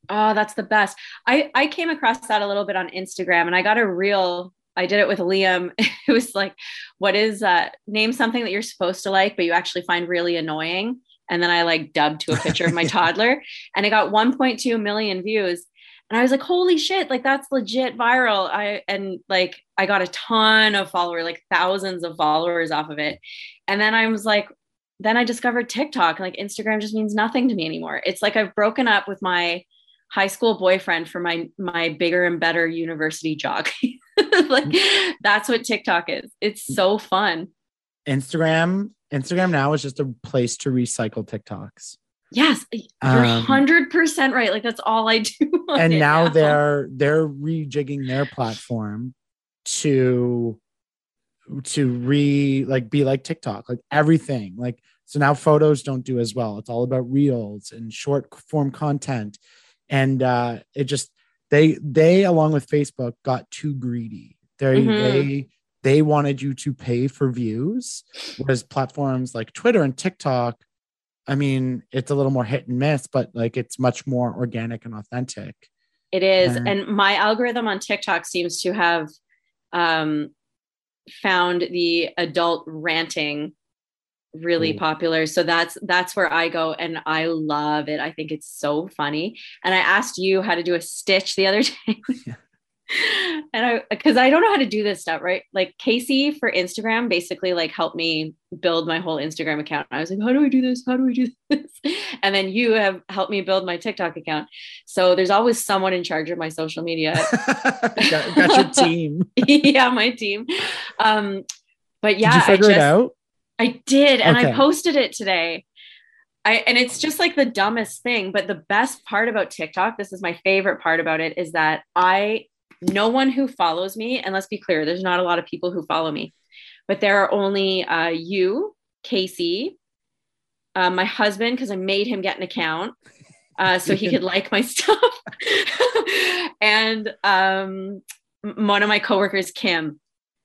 Oh, that's the best. I I came across that a little bit on Instagram, and I got a real. I did it with Liam. It was like, what is uh name something that you're supposed to like, but you actually find really annoying. And then I like dubbed to a picture of my toddler, and it got 1.2 million views. And I was like, holy shit, like that's legit viral. I and like I got a ton of followers, like thousands of followers off of it. And then I was like, then I discovered TikTok. and Like Instagram just means nothing to me anymore. It's like I've broken up with my high school boyfriend for my my bigger and better university jog. like mm. that's what TikTok is. It's so fun. Instagram, Instagram now is just a place to recycle TikToks. Yes, you're Um, hundred percent right. Like that's all I do. and it now they're they're rejigging their platform to to re like be like TikTok, like everything. Like so now photos don't do as well. It's all about reels and short form content. And uh it just they they along with Facebook got too greedy. They Mhm. they they wanted you to pay for views, whereas platforms like Twitter and TikTok, I mean, it's a little more hit and miss, but like it's much more organic and authentic. It is. And- And my algorithm on TikTok seems to have um, found the adult ranting really Ooh. popular. So that's that's where I go and I love it. I think it's so funny. And I asked you how to do a stitch the other day. Yeah. And I because I don't know how to do this stuff, right? Like Casey for Instagram basically like helped me build my whole Instagram account. I was like, how do I do this? How do I do this? And then you have helped me build my TikTok account. So there's always someone in charge of my social media. got, got your team. yeah, my team. Um, but yeah, Did you figure I it out? I did, and I posted it today. I and it's just like the dumbest thing, but the best part about TikTok, this is my favorite part about it, is that I no one who follows me, and let's be clear, there's not a lot of people who follow me, but there are only uh, you, Casey, uh, my husband, because I made him get an account. Uh, so he could like my stuff, and um, one of my coworkers, Kim.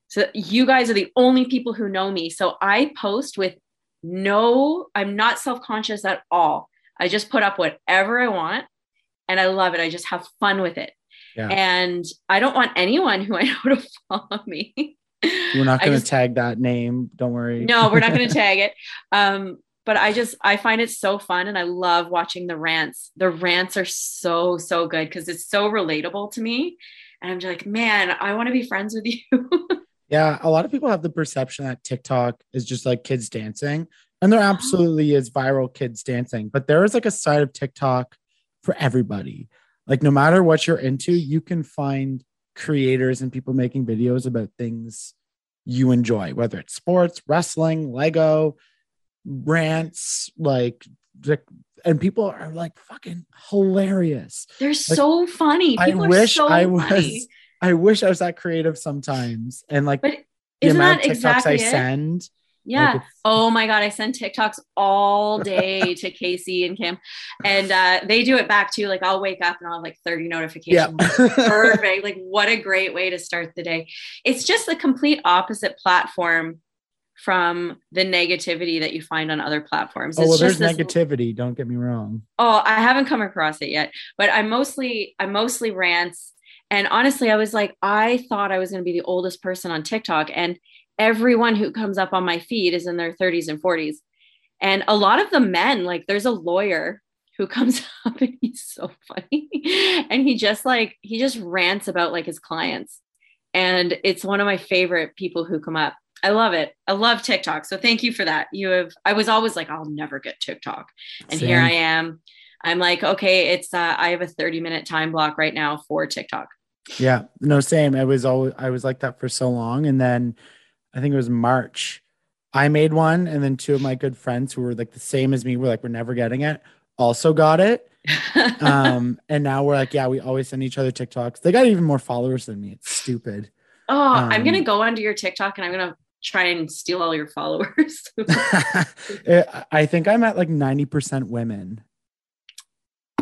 So you guys are the only people who know me. So I post with no, I'm not self conscious at all. I just put up whatever I want and I love it. I just have fun with it. Yeah. And I don't want anyone who I know to follow me. We're not going to tag that name. Don't worry. no, we're not going to tag it. Um, but I just I find it so fun and I love watching the rants. The rants are so so good because it's so relatable to me. And I'm just like, man, I want to be friends with you. Yeah, a lot of people have the perception that TikTok is just like kids dancing, and there absolutely is viral kids dancing, but there is like a side of TikTok for everybody. Like, no matter what you're into, you can find creators and people making videos about things you enjoy, whether it's sports, wrestling, Lego, rants, like, and people are like fucking hilarious. They're Like, so funny. I People are wish so I was. funny. I wish I was that creative sometimes, and like But the isn't amount that of TikToks exactly I it? Yeah. Oh my God. I send TikToks all day to Casey and Kim. And uh, they do it back too. Like I'll wake up and I'll have like 30 yeah. notifications. Perfect. Like what a great way to start the day. It's just the complete opposite platform from the negativity that you find on other platforms. oh It's well, there's this- negativity. Don't get me wrong. Oh, I haven't come across it yet, but I mostly I mostly rants. And honestly, I was like, I thought I was going to be the oldest person on TikTok, and everyone who comes up on my feed is in their 30s and 40s. And a lot of the men, like, there's a lawyer who comes up and he's so funny, and he just like he just rants about like his clients, and it's one of my favorite people who come up. I love it. I love TikTok. So thank you for that. You have. I was always like, I'll never get TikTok and here I am. I'm like, okay, it's uh, I have a 30 minute time block right now for TikTok. Yeah, no, same. I was always I was like that for so long, and then I think it was March. I made one, and then two of my good friends who were like the same as me were like, "We're never getting it." Also got it, um, and now we're like, "Yeah, we always send each other TikToks." They got even more followers than me. It's stupid. oh, I'm gonna um, go onto your TikTok and I'm gonna try and steal all your followers. I think I'm at like ninety percent women.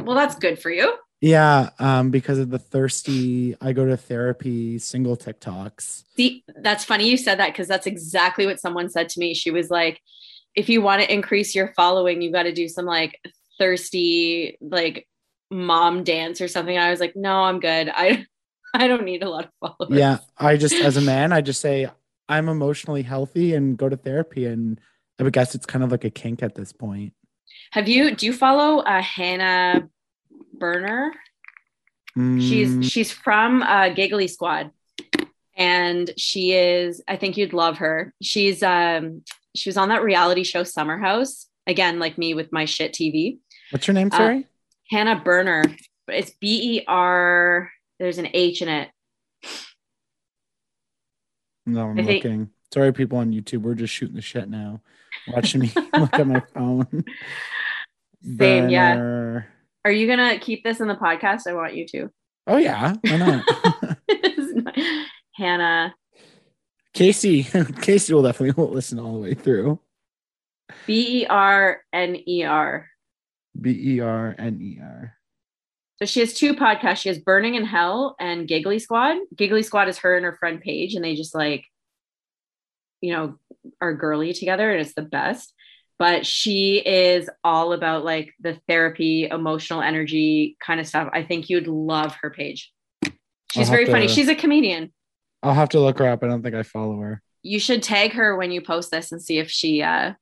well, that's good for you. Yeah, um, because of the thirsty, I go to therapy single TikToks. See, that's funny you said that because that's exactly what someone said to me. She was like, if you want to increase your following, you got to do some like thirsty, like mom dance or something. I was like, no, I'm good. I I don't need a lot of followers. Yeah, I just as a man, I just say I'm emotionally healthy and go to therapy, and I would guess it's kind of like a kink at this point. Have you do you follow uh Hannah Berner? Mm, She's she's from uh, Giggly Squad, and she is. I think you'd love her. She's um she was on that reality show Summer House again, like me with my shit TV. what's your name? uh, Sorry. Hannah Berner, but it's B E R. There's an H in it. no, I'm I think- looking. Sorry, people on YouTube. We're just shooting the shit now. Watching me look at my phone. Same, yeah. Are you gonna keep this in the podcast? I want you to. Oh yeah, why not? Hannah Casey, Casey will definitely listen all the way through. B E R N E R. B E R N E R. So she has two podcasts. She has Berning in Hell and Giggly Squad. Giggly Squad is her and her friend Paige, and they just like, you know, are girly together, and it's the best. But she is all about like the therapy, emotional energy kind of stuff. I think you'd love her page. She's very have funny. She's a comedian. I'll have to look her up. I don't think I follow her. You should tag her when you post this and see if she uh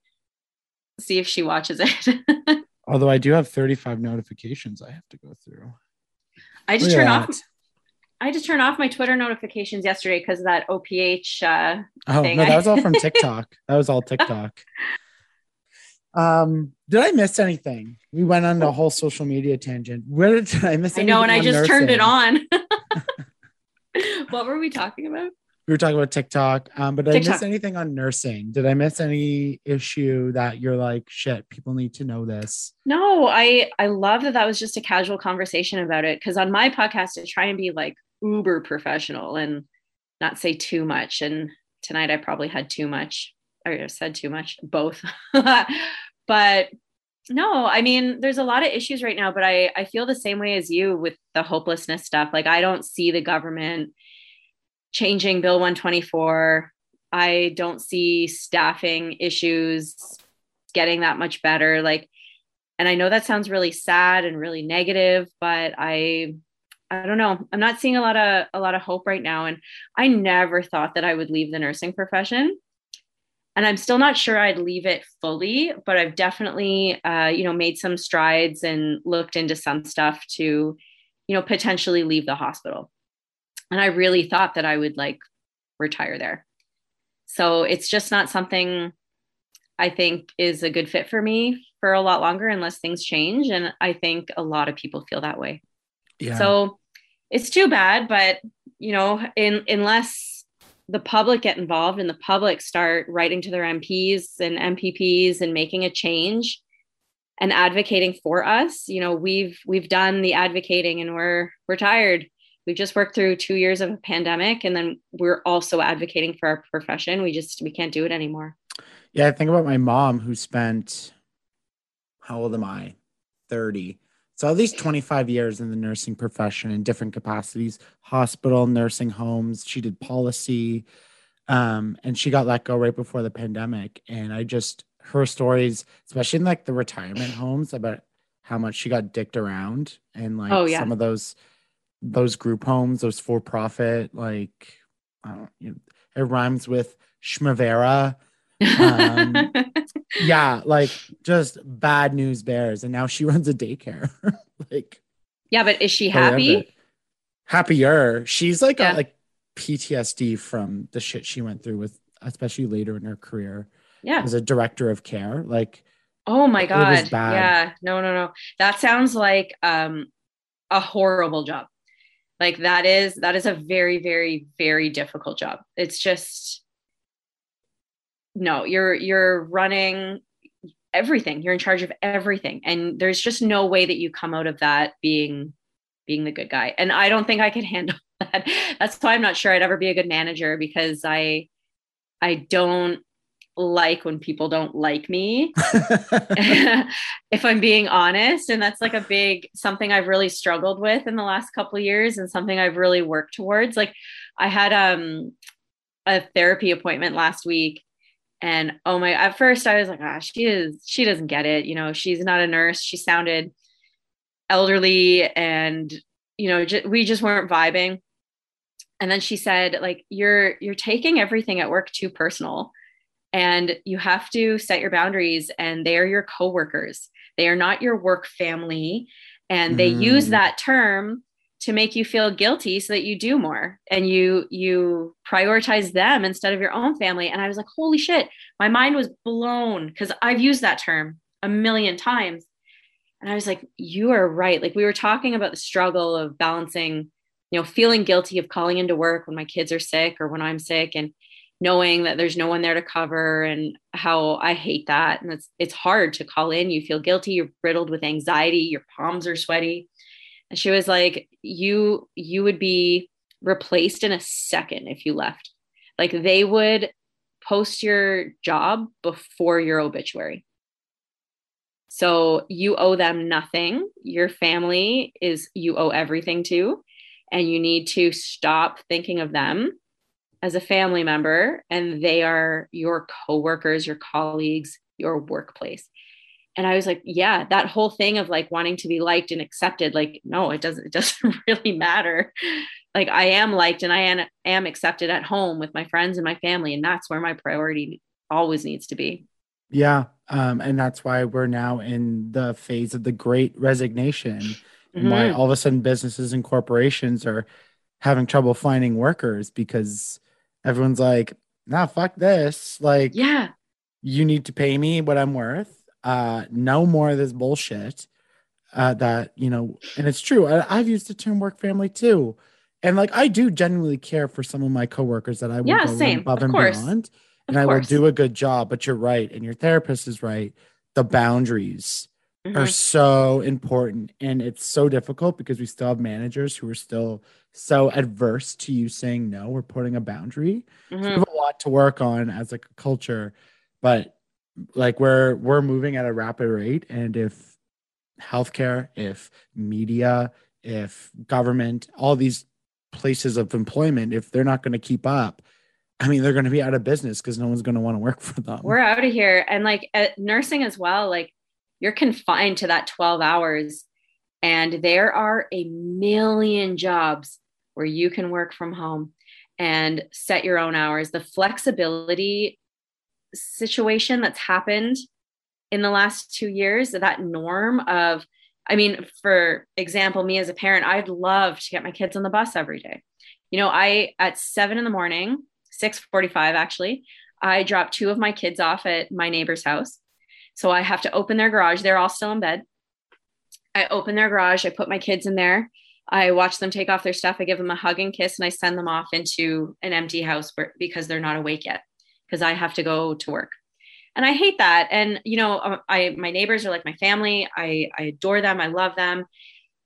see if she watches it. Although I do have 35 notifications I have to go through. I just turned off. I just turned off my Twitter notifications yesterday because of that OPH uh Oh thing. no, that was all from TikTok. that was all TikTok. Um, did I miss anything? We went on a whole social media tangent. Where did I miss? Anything? I know, and I just turned it on. what were we talking about? We were talking about TikTok. Um, but did I miss anything on nursing? Did I miss any issue that you're like, shit, people need to know this? No, I I love that that was just a casual conversation about it because on my podcast I try and be like uber professional and not say too much. And tonight I probably had too much or said too much, both. but no, I mean, there's a lot of issues right now, but I I feel the same way as you with the hopelessness stuff. Like I don't see the government changing Bill 124. I don't see staffing issues getting that much better. Like and i know that sounds really sad and really negative but i i don't know i'm not seeing a lot of a lot of hope right now and i never thought that i would leave the nursing profession and I'm still not sure I'd leave it fully, but I've definitely, uh, you know, made some strides and looked into some stuff to, you know, potentially leave the hospital. And I really thought that I would like retire there. So it's just not something I think is a good fit for me for a lot longer unless things change. And I think a lot of people feel that way. Yeah. So it's too bad, but you know, in unless the public get involved and the public start writing to their MPs and MPPs and making a change and advocating for us, you know, we've we've done the advocating and we're we're tired. We've just worked through 2 years of a pandemic and then we're also advocating for our profession. We just we can't do it anymore. Yeah, I think about my mom who spent how old am I? 30 so at least 25 years in the nursing profession in different capacities, hospital, nursing homes. She did policy. Um, and she got let go right before the pandemic. And I just her stories, especially in like the retirement homes, about how much she got dicked around and like oh, yeah. some of those those group homes, those for profit, like I don't you know, it rhymes with Schmavera. Um, yeah, like just bad news bears. And now she runs a daycare. like, yeah, but is she happy? Happier. She's like yeah. a, like PTSD from the shit she went through with, especially later in her career. Yeah, as a director of care. Like, oh my god, yeah, no, no, no. That sounds like um a horrible job. Like that is that is a very, very, very difficult job. It's just no, you're you're running everything. You're in charge of everything. And there's just no way that you come out of that being being the good guy. And I don't think I can handle that. That's why I'm not sure I'd ever be a good manager because I I don't like when people don't like me if i'm being honest and that's like a big something i've really struggled with in the last couple of years and something i've really worked towards like i had um a therapy appointment last week and oh my at first i was like ah she is she doesn't get it you know she's not a nurse she sounded elderly and you know j- we just weren't vibing and then she said like you're you're taking everything at work too personal and you have to set your boundaries and they are your coworkers they are not your work family and they mm. use that term to make you feel guilty so that you do more and you you prioritize them instead of your own family. And i was like holy shit my mind was blown because i've used that term a million times. And i was like you are right. Like we were talking about the struggle of balancing you know feeling guilty of calling into work when my kids are sick or when i'm sick and knowing that there's no one there to cover and how i hate that. And it's it's hard to call in. You feel guilty. You're riddled with anxiety. Your palms are sweaty and she was like, you, you would be replaced in a second if you left. Like they would post your job before your obituary. So you owe them nothing. Your family is, you owe everything to. And you need to stop thinking of them as a family member and they are your coworkers, your colleagues, your workplace and i was like yeah that whole thing of like wanting to be liked and accepted like no it doesn't it doesn't really matter. Like i am liked and i am, am accepted at home with my friends and my family and that's where my priority always needs to be. Yeah um, and that's why we're now in the phase of the great resignation and mm-hmm. why all of a sudden businesses and corporations are having trouble finding workers because everyone's like nah fuck this. Like yeah. you need to pay me what i'm worth uh, no more of this bullshit. Uh, that you know, and it's true. I, have used the term work family too, and like I do genuinely care for some of my coworkers that I will yeah, go same. above and beyond, and I will do a good job. But you're right, and your therapist is right. The boundaries mm-hmm. are so important, and it's so difficult because we still have managers who are still so adverse to you saying no or putting a boundary. Mm-hmm. So we have a lot to work on as like a culture, but like we're we're moving at a rapid rate. And if healthcare if media if government all these places of employment if they're not going to keep up i mean they're going to be out of business because no one's going to want to work for them. We're out of here. And like uh, nursing as well like you're confined to that 12 hours. And there are a million jobs where you can work from home and set your own hours. The flexibility situation that's happened in the last two years, that norm of, I mean, for example, me as a parent, I'd love to get my kids on the bus every day. You know, I at seven in the morning, 645 actually, I drop two of my kids off at my neighbor's house. So I have to open their garage. They're all still in bed. I open their garage, I put my kids in there. I watch them take off their stuff. I give them a hug and kiss, and I send them off into an empty house where, because they're not awake yet, because I have to go to work. And I hate that. And you know, um, I my neighbors are like my family. I I adore them. I love them,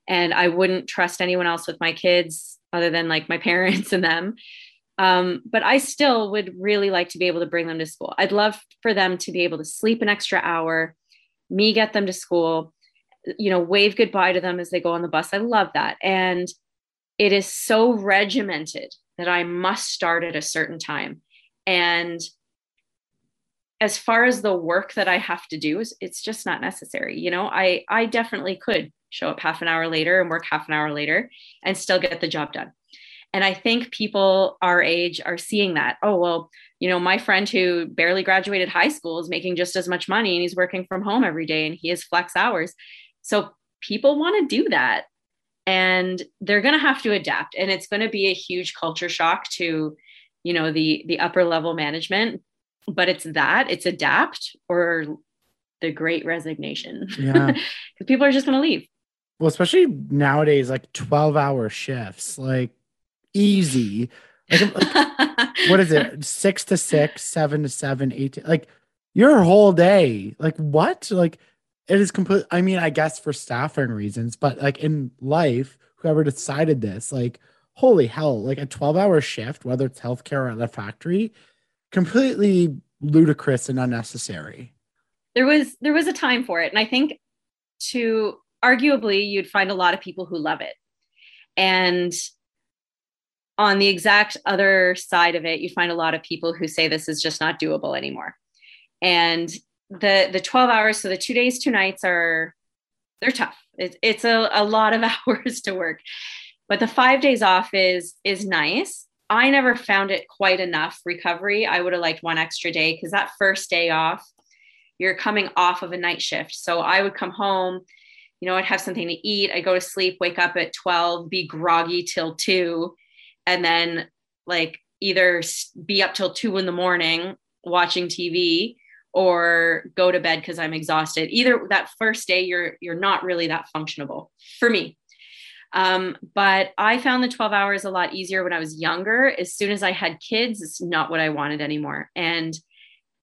and I wouldn't trust anyone else with my kids other than like my parents and them. Um, but I still would really like to be able to bring them to school. I'd love for them to be able to sleep an extra hour, me get them to school, you know, wave goodbye to them as they go on the bus. I love that. And it is so regimented that I must start at a certain time. And as far as the work that I have to do, it's just not necessary. You know, I I definitely could show up half an hour later and work half an hour later and still get the job done. And I think people our age are seeing that. Oh, well, you know, my friend who barely graduated high school is making just as much money and he's working from home every day and he has flex hours. So people want to do that and they're going to have to adapt and it's going to be a huge culture shock to you know the the upper level management but it's that it's adapt or the great resignation Yeah. because people are just going to leave Well, especially nowadays, like 12 hour shifts, like easy. Like, like, what is it? Six to six, seven to seven, eight to like your whole day. Like what? Like it is complete. I mean, I guess for staffing reasons, but like in life, whoever decided this, like, holy hell, like a 12 hour shift, whether it's healthcare or at a factory, completely ludicrous and unnecessary. there was there was a time for it. And i think to arguably you'd find a lot of people who love it. And on the exact other side of it you find a lot of people who say this is just not doable anymore. And the the 12 hours so the two days two nights are they're tough. It's, it's a, a lot of hours to work but the five days off is is nice. I never found it quite enough recovery. I would have liked one extra day because that first day off you're coming off of a night shift. So i would come home you know i'd have something to eat. I go to sleep wake up at 12 be groggy till 2 and then like either be up till 2 in the morning watching tv or go to bed because i'm exhausted. Either that first day you're you're not really that functionable. For me um, but I found the 12 hours a lot easier when I was younger. As soon as I had kids, it's not what I wanted anymore. And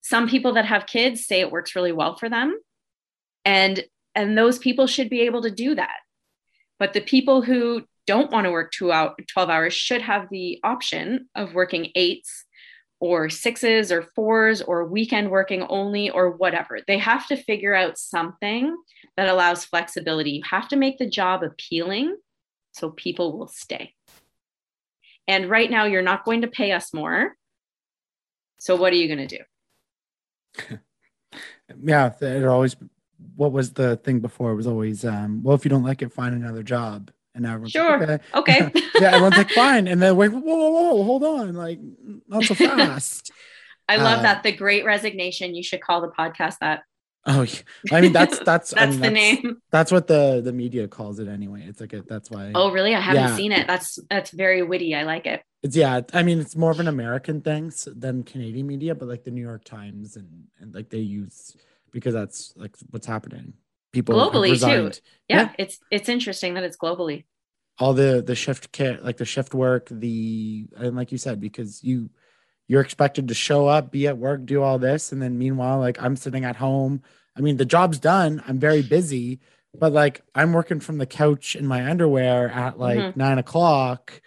some people that have kids say it works really well for them. And and those people should be able to do that. But the people who don't want to work two out 12 hours should have the option of working eights or sixes or fours or weekend working only or whatever. They have to figure out something that allows flexibility. You have to make the job appealing so people will stay. And right now, you're not going to pay us more. So, what are you going to do? Yeah, it always. What was the thing before? It was always, um, well, if you don't like it, find another job. And now everyone's Sure. like, Okay. yeah, everyone's like, fine. And then wait, whoa, whoa, whoa, hold on, like, not so fast. I love Uh, that. The Great Resignation. You should call the podcast that. Oh, yeah. I mean, that's that's I That's mean, the name. That's what the the media calls it anyway. It's like a, that's why. Oh, really? I haven't Yeah. seen it. That's that's very witty. I like it. It's yeah. I mean, it's more of an American thing than Canadian media, but like the New York Times and and like they use because that's like what's happening. People Globally, too. Yeah, Yeah. it's it's interesting that it's globally. all the the shift care like the shift work the and like you said because you you're expected to show up be at work do all this. And then meanwhile like i'm sitting at home. I mean the job's done. I'm very busy but like i'm working from the couch in my underwear at like Mhm. nine o'clock.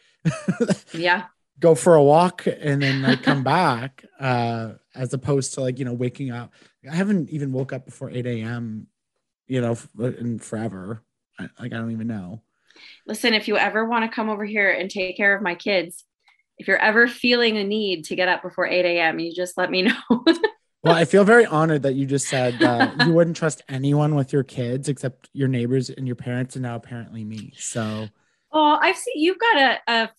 Yeah. go for a walk and then like come back uh as opposed to like you know waking up. I haven't even woke up before 8 a.m you know f- in forever. I, like i don't even know. Listen, if you ever want to come over here and take care of my kids, if you're ever feeling a need to get up before 8 a.m., you just let me know. Well, I feel very honored that you just said that you wouldn't trust anyone with your kids except your neighbors and your parents, and now apparently me. So, oh, I've seen you've got a, a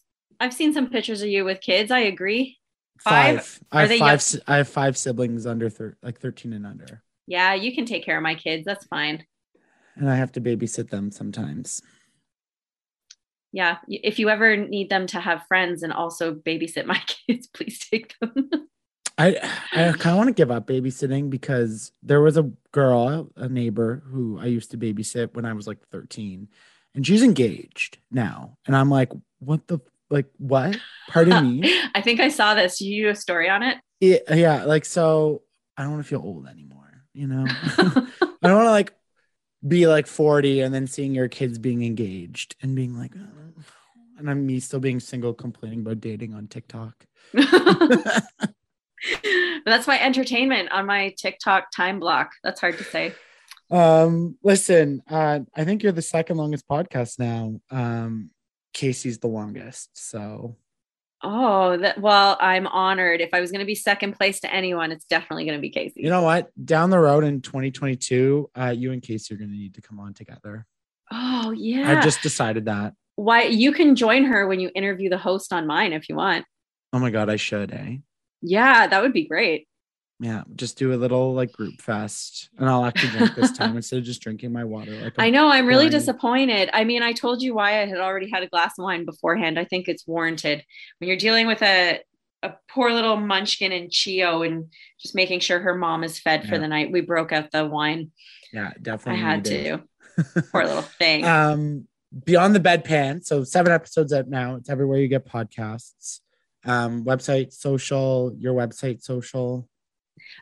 I've seen some pictures of you with kids. I agree. Five? Five. I Are have they five. young- I have five siblings under thir- like thirteen and under, Yeah, you can take care of my kids. That's fine. and I have to babysit them sometimes. Yeah. If you ever need them to have friends and also babysit my kids, please take them. I I kind of want to give up babysitting because there was a girl, a neighbor who I used to babysit when I was like 13, and she's engaged now, and I'm like, what the like what? Pardon me. I think I saw this. You do a story on it? Yeah, yeah, like so I don't want to feel old anymore, you know? I don't want to like be like 40 and then seeing your kids being engaged and being like "Oh," and I'm me still being single complaining about dating on TikTok. That's my entertainment on my TikTok time block. That's hard to say. um listen, uh I think you're the second longest podcast now. Um Casey's the longest. So Oh, that well, I'm honored. If I was going to be second place to anyone, it's definitely going to be Casey. you know what? Down the road in 2022, uh you and Casey are gonna need to come on together. oh yeah. I've just decided that. why you can join her when you interview the host on mine if you want. Oh my god, I should, eh? Yeah, that would be great. Yeah, just do a little like group fest, and I'll actually drink this time instead of just drinking my water. Like I know I'm really wine. disappointed. I mean, I told you why I had already had a glass of wine beforehand. I think it's warranted when you're dealing with a a poor little munchkin and Chio and just making sure her mom is fed for the night. We broke out the wine. Yeah, definitely. I had to. Poor little thing. um, Beyond the Bedpan. So seven episodes out now. It's everywhere you get podcasts. Um, website, social, your website, social.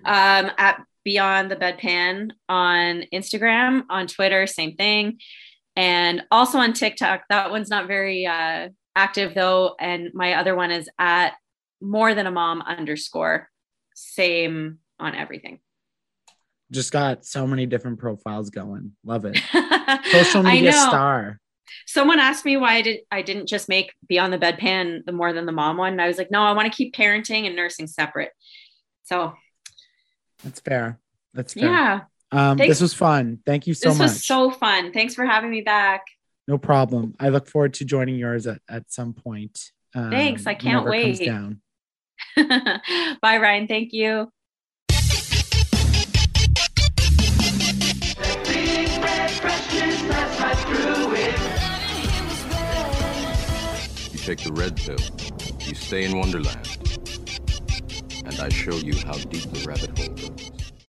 Um, at Beyond the Bedpan on Instagram, on Twitter, same thing, and also on TikTok. That one's not very uh, active though, and my other one is at more than a mom underscore. Same on everything. Just got so many different profiles going. Love it. Social media star. Someone asked me why I did I didn't just make Beyond the Bedpan the more than the mom one. And I was like, no, I want to keep parenting and nursing separate. So That's fair. That's fair. yeah, Um, Thanks- this was fun. Thank you so this much. This was so fun. Thanks for having me back. No problem. I look forward to joining yours at, at some point. Um, Thanks. I can't whenever comes wait. down. Bye, Ryan. Thank you. You take the red pill, you stay in Wonderland, and I show you how deep the rabbit hole goes.